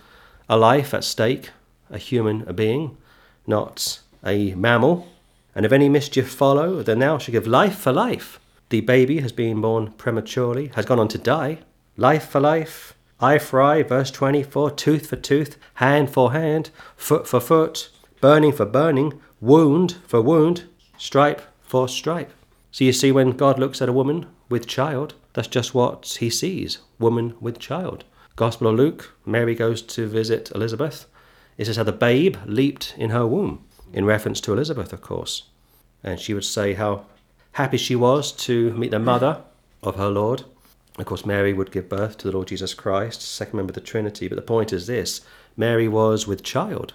a life at stake, a human a being, not a mammal. And if any mischief follow, then thou shalt give life for life. The baby has been born prematurely, has gone on to die. Life for life, eye for eye, verse 24, tooth for tooth, hand for hand, foot for foot, burning for burning, wound for wound, stripe for stripe. So you see, when God looks at a woman with child, that's just what he sees woman with child. Gospel of Luke, Mary goes to visit Elizabeth. It says how the babe leaped in her womb, in reference to Elizabeth, of course. And she would say how happy she was to meet the mother of her Lord. Of course, Mary would give birth to the Lord Jesus Christ, second member of the Trinity. But the point is this Mary was with child,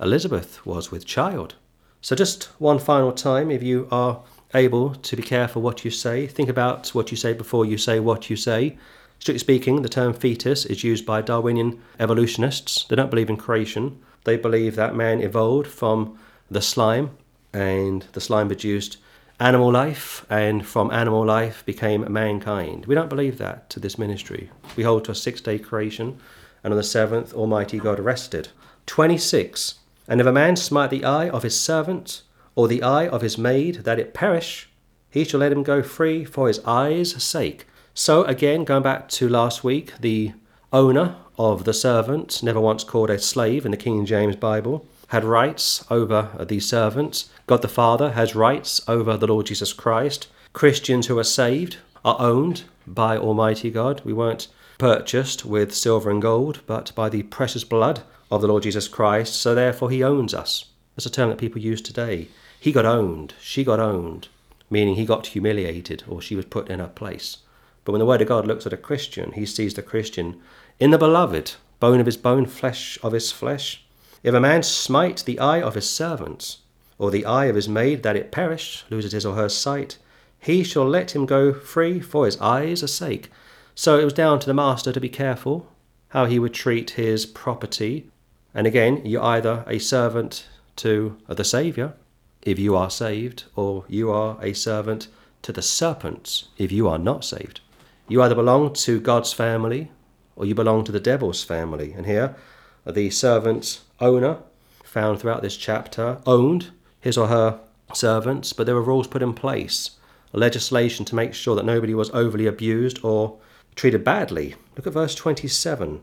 Elizabeth was with child. So, just one final time, if you are able to be careful what you say, think about what you say before you say what you say. Strictly speaking, the term fetus is used by Darwinian evolutionists. They don't believe in creation. They believe that man evolved from the slime, and the slime produced animal life, and from animal life became mankind. We don't believe that to this ministry. We hold to a six day creation, and on the seventh, Almighty God rested. 26. And if a man smite the eye of his servant, or the eye of his maid, that it perish, he shall let him go free for his eye's sake. So, again, going back to last week, the owner of the servant, never once called a slave in the King James Bible, had rights over the servant. God the Father has rights over the Lord Jesus Christ. Christians who are saved are owned by Almighty God. We weren't purchased with silver and gold, but by the precious blood of the Lord Jesus Christ. So, therefore, He owns us. That's a term that people use today. He got owned, she got owned, meaning he got humiliated or she was put in her place. But when the Word of God looks at a Christian, he sees the Christian in the beloved, bone of his bone, flesh of his flesh. If a man smite the eye of his servant, or the eye of his maid, that it perish, loses his or her sight, he shall let him go free for his eyes' sake. So it was down to the master to be careful how he would treat his property. And again, you're either a servant to the Saviour, if you are saved, or you are a servant to the serpent, if you are not saved. You either belong to God's family or you belong to the devil's family. And here, the servant's owner, found throughout this chapter, owned his or her servants, but there were rules put in place, legislation to make sure that nobody was overly abused or treated badly. Look at verse 27.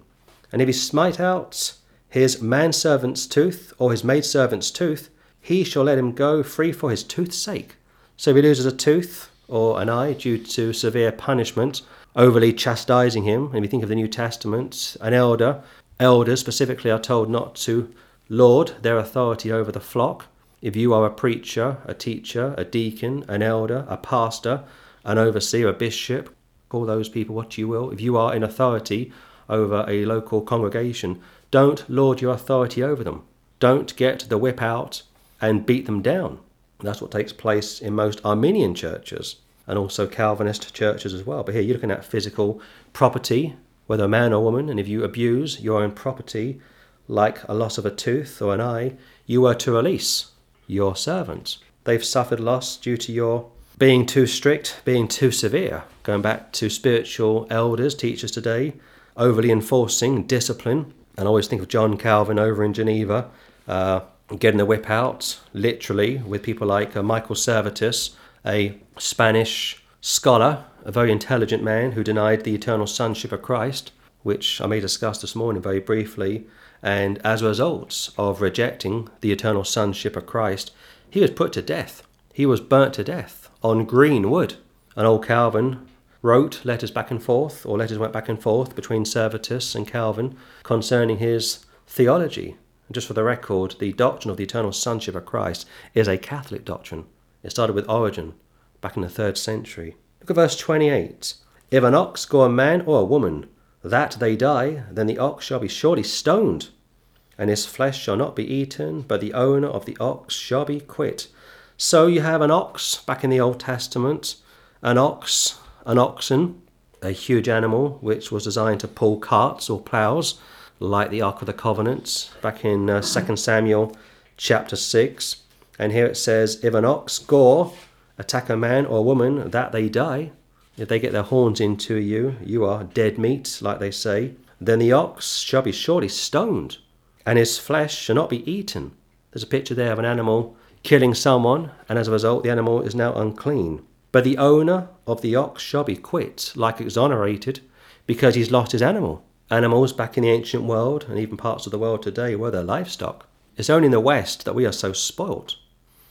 And if he smite out his manservant's tooth or his maidservant's tooth, he shall let him go free for his tooth's sake. So if he loses a tooth or an eye due to severe punishment, overly chastising him. And if you think of the New Testament, an elder, elders specifically are told not to lord their authority over the flock. If you are a preacher, a teacher, a deacon, an elder, a pastor, an overseer, a bishop, call those people what you will. If you are in authority over a local congregation, don't lord your authority over them. Don't get the whip out and beat them down. That's what takes place in most Arminian churches and also Calvinist churches as well. But here you're looking at physical property, whether a man or woman, and if you abuse your own property, like a loss of a tooth or an eye, you are to release your servants. They've suffered loss due to your being too strict, being too severe. Going back to spiritual elders, teachers today, overly enforcing discipline. And I always think of John Calvin over in Geneva, uh, getting the whip out, literally, with people like uh, Michael Servetus, a Spanish scholar, a very intelligent man who denied the eternal sonship of Christ, which I may discuss this morning very briefly. And as a result of rejecting the eternal sonship of Christ, he was put to death. He was burnt to death on green wood. And old Calvin wrote letters back and forth, or letters went back and forth between Servetus and Calvin concerning his theology. And just for the record, the doctrine of the eternal sonship of Christ is a Catholic doctrine. It started with Origen back in the third century. Look at verse 28. If an ox go a man or a woman, that they die, then the ox shall be surely stoned, and his flesh shall not be eaten, but the owner of the ox shall be quit. So you have an ox back in the Old Testament, an ox, an oxen, a huge animal which was designed to pull carts or ploughs, like the Ark of the Covenant, back in uh, 2 Samuel chapter 6. And here it says, If an ox gore attack a man or a woman, that they die. If they get their horns into you, you are dead meat, like they say. Then the ox shall be surely stoned, and his flesh shall not be eaten. There's a picture there of an animal killing someone, and as a result, the animal is now unclean. But the owner of the ox shall be quit, like exonerated, because he's lost his animal. Animals back in the ancient world, and even parts of the world today, were their livestock. It's only in the West that we are so spoilt.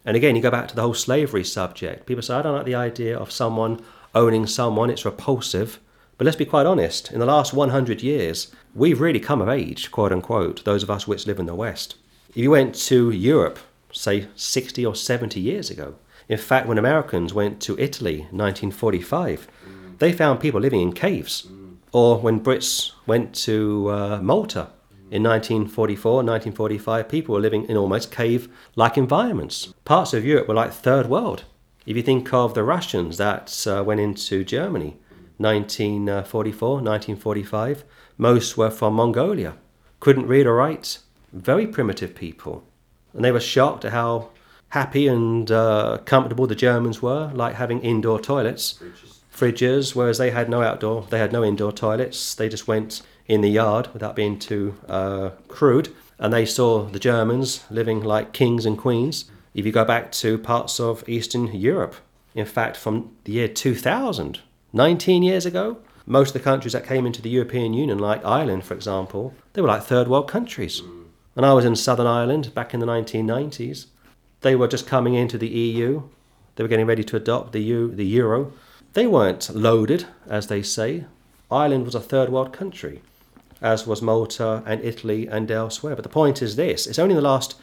And again, you go back to the whole slavery subject. People say, I don't like the idea of someone owning someone, it's repulsive. But let's be quite honest, in the last 100 years, we've really come of age, quote unquote, those of us which live in the West. If you went to Europe, say 60 or 70 years ago, in fact, when Americans went to Italy 1945, mm. they found people living in caves. Or when Brits went to uh, Malta in 1944, 1945, people were living in almost cave like environments. Parts of Europe were like third world. If you think of the Russians that uh, went into Germany 1944, 1945, most were from Mongolia. Couldn't read or write. Very primitive people. And they were shocked at how happy and uh, comfortable the Germans were, like having indoor toilets, fridges, whereas they had no outdoor, they had no indoor toilets. They just went in the yard without being too uh, crude. And they saw the Germans living like kings and queens. If you go back to parts of Eastern Europe, in fact, from the year 2000, 19 years ago, most of the countries that came into the European Union, like Ireland, for example, they were like third world countries. And I was in Southern Ireland back in the 1990s. They were just coming into the EU. They were getting ready to adopt the, U, the euro. They weren't loaded, as they say. Ireland was a third world country as was Malta and Italy and elsewhere. But the point is this it's only in the last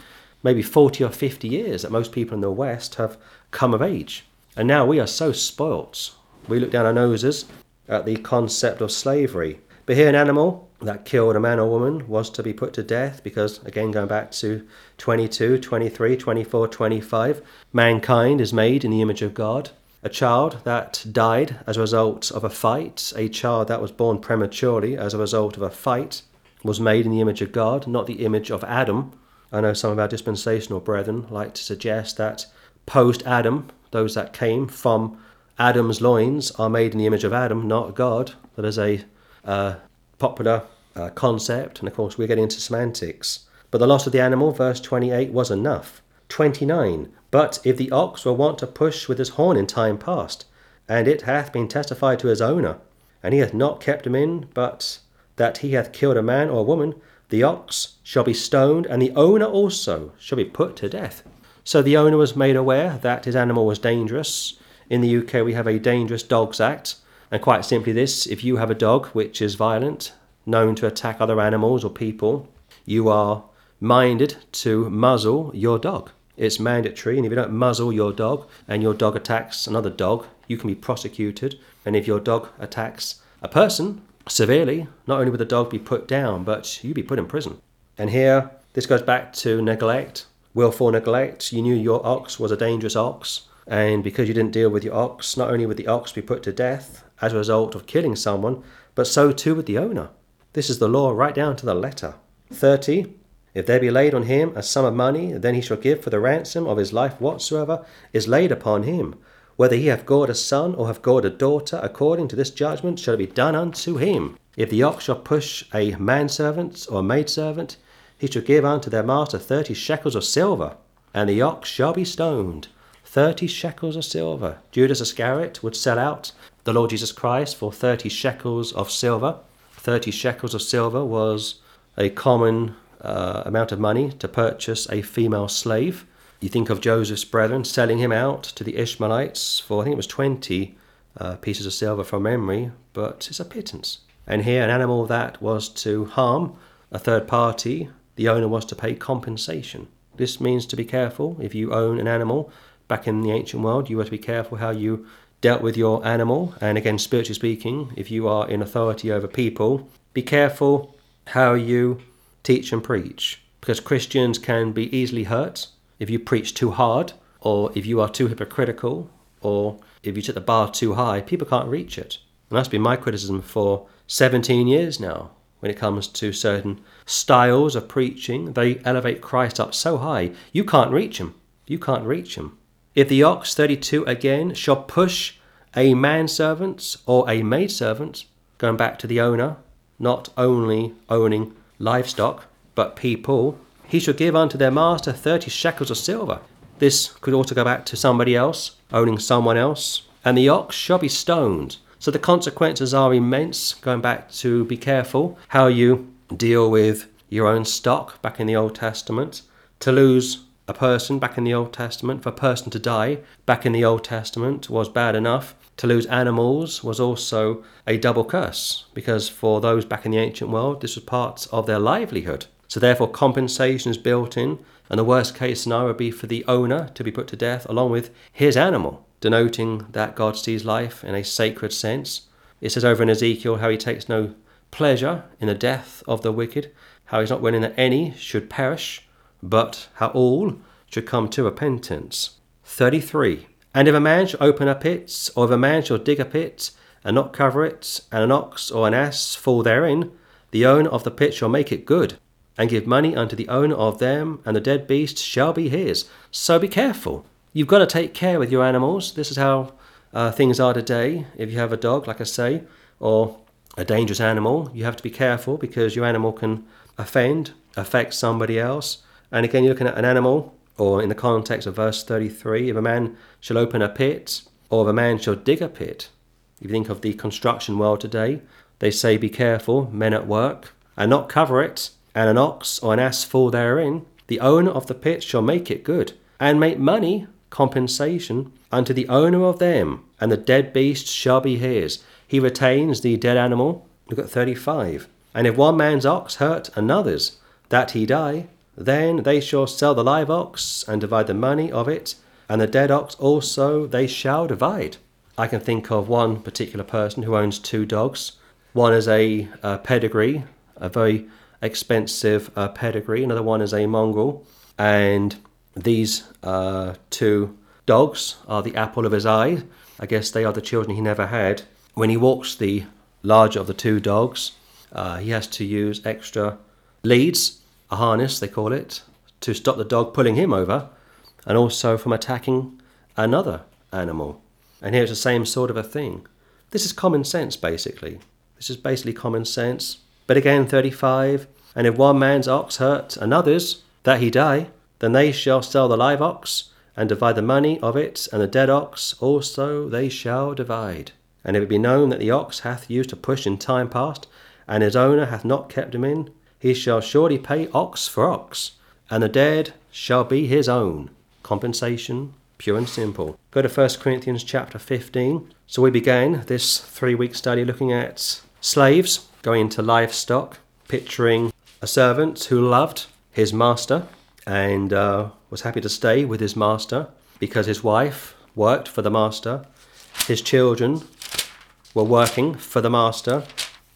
maybe 40 or 50 years that most people in the West have come of age. And now we are so spoilt. We look down our noses at the concept of slavery. But here, an animal that killed a man or woman was to be put to death because, again, going back to 22, 23, 24, 25, mankind is made in the image of God a child that died as a result of a fight, a child that was born prematurely as a result of a fight, was made in the image of God, not the image of Adam. I know some of our dispensational brethren like to suggest that post Adam, those that came from Adam's loins are made in the image of Adam, not God. That is a uh, popular uh, concept, and of course, we're getting into semantics. But the loss of the animal, verse 28, was enough. 29. But if the ox were wont to push with his horn in time past, and it hath been testified to his owner, and he hath not kept him in, but that he hath killed a man or a woman, the ox shall be stoned, and the owner also shall be put to death. So the owner was made aware that his animal was dangerous. In the UK, we have a Dangerous Dogs Act, and quite simply, this if you have a dog which is violent, known to attack other animals or people, you are minded to muzzle your dog. It's mandatory, and if you don't muzzle your dog and your dog attacks another dog, you can be prosecuted. And if your dog attacks a person severely, not only would the dog be put down, but you'd be put in prison. And here, this goes back to neglect, willful neglect. You knew your ox was a dangerous ox, and because you didn't deal with your ox, not only would the ox be put to death as a result of killing someone, but so too would the owner. This is the law right down to the letter. 30. If there be laid on him a sum of money, then he shall give for the ransom of his life whatsoever is laid upon him. Whether he have gored a son or have gored a daughter, according to this judgment shall it be done unto him. If the ox shall push a manservant or a maidservant, he shall give unto their master thirty shekels of silver, and the ox shall be stoned. Thirty shekels of silver. Judas Iscariot would sell out the Lord Jesus Christ for thirty shekels of silver. Thirty shekels of silver was a common uh, amount of money to purchase a female slave. You think of Joseph's brethren selling him out to the Ishmaelites for, I think it was 20 uh, pieces of silver from memory, but it's a pittance. And here, an animal that was to harm a third party, the owner was to pay compensation. This means to be careful. If you own an animal, back in the ancient world, you were to be careful how you dealt with your animal, and again, spiritually speaking, if you are in authority over people, be careful how you teach and preach, because Christians can be easily hurt if you preach too hard, or if you are too hypocritical, or if you set the bar too high, people can't reach it. And that's been my criticism for 17 years now when it comes to certain styles of preaching. They elevate Christ up so high, you can't reach him. You can't reach him. If the ox 32 again shall push a manservant or a maidservant, going back to the owner, not only owning livestock, but people, he shall give unto their master 30 shekels of silver. This could also go back to somebody else, owning someone else. And the ox shall be stoned. So the consequences are immense, going back to be careful how you deal with your own stock back in the Old Testament. To lose a person back in the Old Testament, for a person to die back in the Old Testament was bad enough. To lose animals was also a double curse, because for those back in the ancient world, this was part of their livelihood. So, therefore, compensation is built in, and the worst case scenario would be for the owner to be put to death along with his animal, denoting that God sees life in a sacred sense. It says over in Ezekiel how he takes no pleasure in the death of the wicked, how he's not willing that any should perish, but how all should come to repentance. 33. And if a man shall open a pit, or if a man shall dig a pit, and not cover it, and an ox or an ass fall therein, the owner of the pit shall make it good, and give money unto the owner of them, and the dead beast shall be his. So be careful. You've got to take care with your animals. This is how uh, things are today. If you have a dog, like I say, or a dangerous animal, you have to be careful because your animal can offend, affect somebody else. And again, you're looking at an animal, or in the context of verse 33, if a man shall open a pit, or if a man shall dig a pit. If you think of the construction world today, they say, Be careful, men at work, and not cover it, and an ox or an ass fall therein. The owner of the pit shall make it good, and make money, compensation, unto the owner of them, and the dead beast shall be his. He retains the dead animal. Look at 35. And if one man's ox hurt another's, that he die, then they shall sell the live ox and divide the money of it, and the dead ox also they shall divide. I can think of one particular person who owns two dogs. One is a, a pedigree, a very expensive uh, pedigree, another one is a mongrel, and these uh, two dogs are the apple of his eye. I guess they are the children he never had. When he walks the larger of the two dogs, uh, he has to use extra leads a harness, they call it, to stop the dog pulling him over and also from attacking another animal. And here's the same sort of a thing. This is common sense, basically. This is basically common sense. But again, 35 And if one man's ox hurt another's, that he die, then they shall sell the live ox and divide the money of it, and the dead ox also they shall divide. And if it be known that the ox hath used to push in time past, and his owner hath not kept him in, he shall surely pay ox for ox, and the dead shall be his own. Compensation, pure and simple. Go to 1 Corinthians chapter 15. So we began this three week study looking at slaves going into livestock, picturing a servant who loved his master and uh, was happy to stay with his master because his wife worked for the master, his children were working for the master,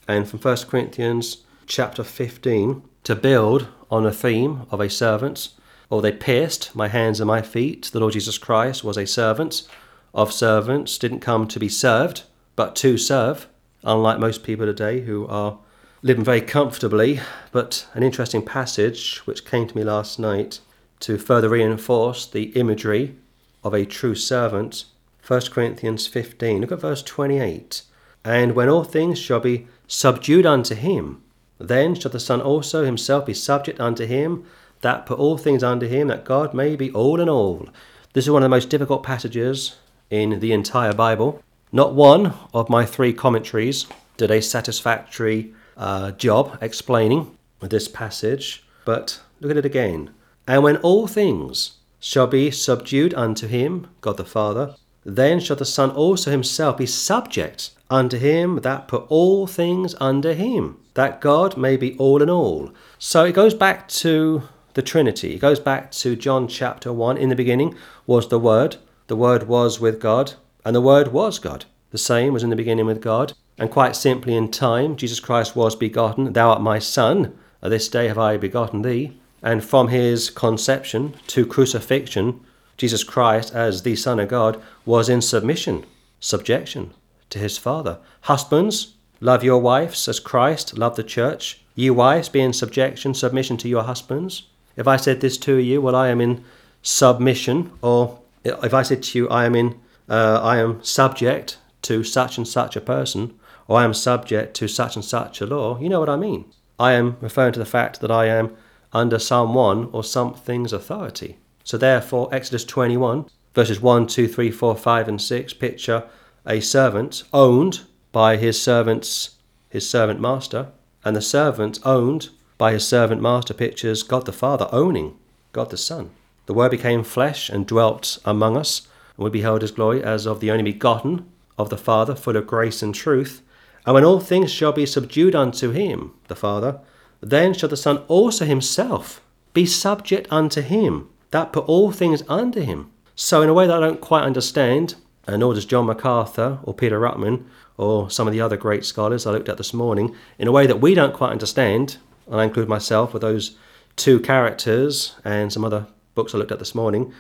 and from 1 Corinthians chapter 15 to build on a theme of a servant, or they pierced my hands and my feet. The Lord Jesus Christ was a servant of servants, didn't come to be served, but to serve, unlike most people today who are living very comfortably. But an interesting passage which came to me last night to further reinforce the imagery of a true servant. 1 Corinthians 15, look at verse 28. And when all things shall be subdued unto him, then shall the Son also himself be subject unto him that put all things under him, that God may be all in all. This is one of the most difficult passages in the entire Bible. Not one of my three commentaries did a satisfactory uh, job explaining this passage, but look at it again. And when all things shall be subdued unto him, God the Father, then shall the Son also himself be subject unto him that put all things under him, that God may be all in all. So it goes back to the Trinity. It goes back to John chapter 1. In the beginning was the Word, the Word was with God, and the Word was God. The same was in the beginning with God. And quite simply, in time, Jesus Christ was begotten. Thou art my Son. This day have I begotten thee. And from his conception to crucifixion, Jesus Christ, as the Son of God, was in submission, subjection to his Father. Husbands, love your wives as Christ loved the church. Ye wives, be in subjection, submission to your husbands. If I said this to you, well, I am in submission, or if I said to you, I am in, uh, I am subject to such and such a person, or I am subject to such and such a law, you know what I mean. I am referring to the fact that I am under someone or something's authority. So therefore, Exodus 21, verses 1, 2, 3, 4, 5, and 6 picture a servant owned by his servant's his servant master, and the servant owned by his servant master pictures God the Father owning God the Son. The Word became flesh and dwelt among us, and we beheld his glory as of the only begotten of the Father, full of grace and truth. And when all things shall be subdued unto him, the Father, then shall the Son also himself be subject unto him that put all things under him. So, in a way that I don't quite understand, and nor does John MacArthur or Peter Ruckman or some of the other great scholars I looked at this morning, in a way that we don't quite understand, and I include myself with those two characters and some other books I looked at this morning,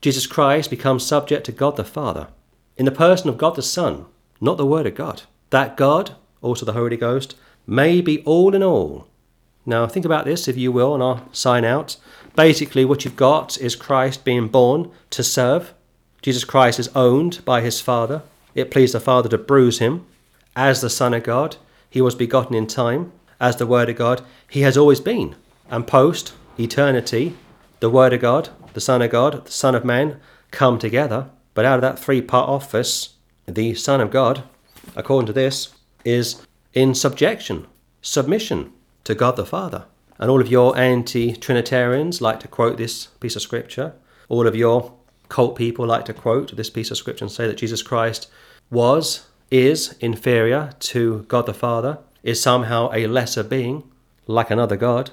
Jesus Christ becomes subject to God the Father in the person of God the Son, not the Word of God. That God, also the Holy Ghost, may be all in all now, think about this, if you will, and I'll sign out. Basically, what you've got is Christ being born to serve. Jesus Christ is owned by his Father. It pleased the Father to bruise him. As the Son of God, he was begotten in time. As the Word of God, he has always been. And post eternity, the Word of God, the Son of God, the Son of Man come together. But out of that three part office, the Son of God, according to this, is in subjection, submission to God the Father. And all of your anti Trinitarians like to quote this piece of scripture. All of your cult people like to quote this piece of scripture and say that Jesus Christ was, is inferior to God the Father, is somehow a lesser being, like another God.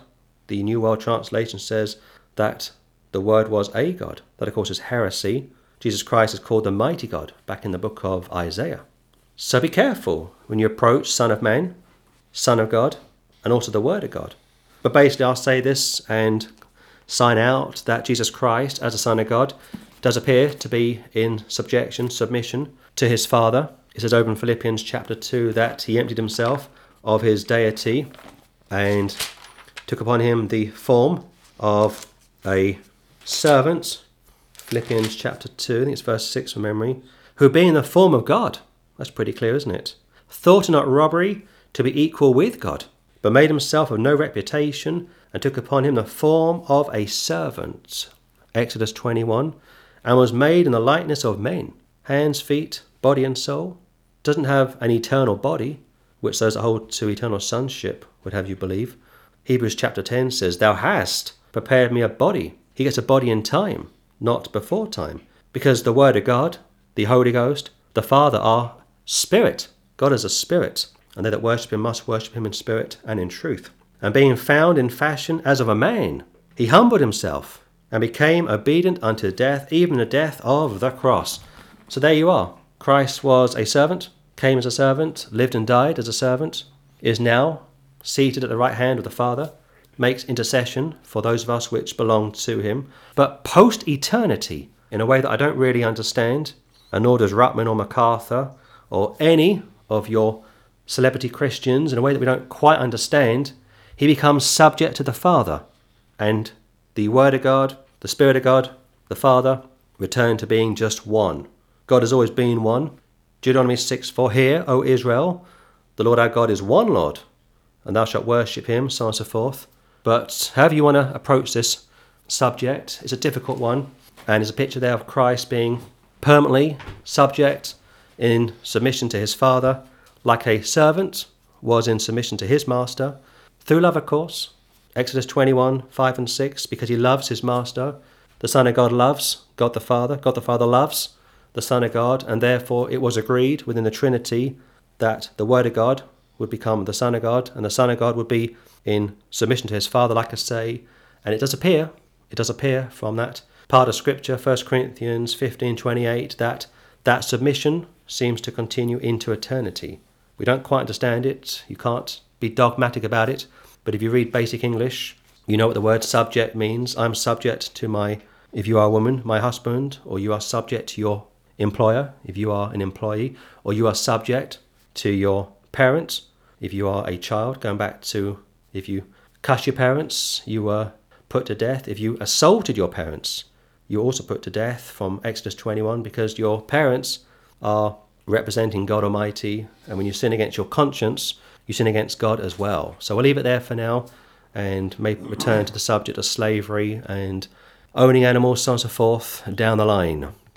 The New World Translation says that the Word was a God. That, of course, is heresy. Jesus Christ is called the mighty God back in the book of Isaiah. So be careful when you approach Son of Man, Son of God, and also the Word of God. But basically, I'll say this and sign out that Jesus Christ, as the Son of God, does appear to be in subjection, submission to his Father. It says over in Philippians chapter 2 that he emptied himself of his deity and took upon him the form of a servant. Philippians chapter 2, I think it's verse 6 from memory, who being the form of God, that's pretty clear, isn't it? Thought not robbery to be equal with God but made himself of no reputation, and took upon him the form of a servant. Exodus 21. And was made in the likeness of men, hands, feet, body, and soul. Doesn't have an eternal body, which those that hold to eternal sonship would have you believe. Hebrews chapter 10 says, Thou hast prepared me a body. He gets a body in time, not before time. Because the Word of God, the Holy Ghost, the Father are spirit. God is a spirit and they that worship him must worship him in spirit and in truth. And being found in fashion as of a man, he humbled himself and became obedient unto death, even the death of the cross. So there you are. Christ was a servant, came as a servant, lived and died as a servant, is now seated at the right hand of the Father, makes intercession for those of us which belong to him. But post eternity, in a way that I don't really understand, and nor does Ruckman or MacArthur or any of your celebrity Christians in a way that we don't quite understand, he becomes subject to the Father. And the Word of God, the Spirit of God, the Father, return to being just one. God has always been one. Deuteronomy 6 For hear, O Israel, the Lord our God is one Lord, and thou shalt worship him, so on and so forth. But however you want to approach this subject, it's a difficult one, and there's a picture there of Christ being permanently subject in submission to his Father like a servant was in submission to his master, through love, of course. Exodus 21 5 and 6, because he loves his master. The Son of God loves God the Father. God the Father loves the Son of God, and therefore it was agreed within the Trinity that the Word of God would become the Son of God, and the Son of God would be in submission to his Father, like I say. And it does appear, it does appear from that part of Scripture, 1 Corinthians 15 28, that that submission seems to continue into eternity. We don't quite understand it. You can't be dogmatic about it. But if you read basic English, you know what the word subject means. I'm subject to my, if you are a woman, my husband, or you are subject to your employer, if you are an employee, or you are subject to your parents, if you are a child, going back to if you cuss your parents, you were put to death. If you assaulted your parents, you're also put to death from Exodus 21 because your parents are representing God Almighty. And when you sin against your conscience, you sin against God as well. So we'll leave it there for now and may return to the subject of slavery and owning animals, so on and so forth, down the line.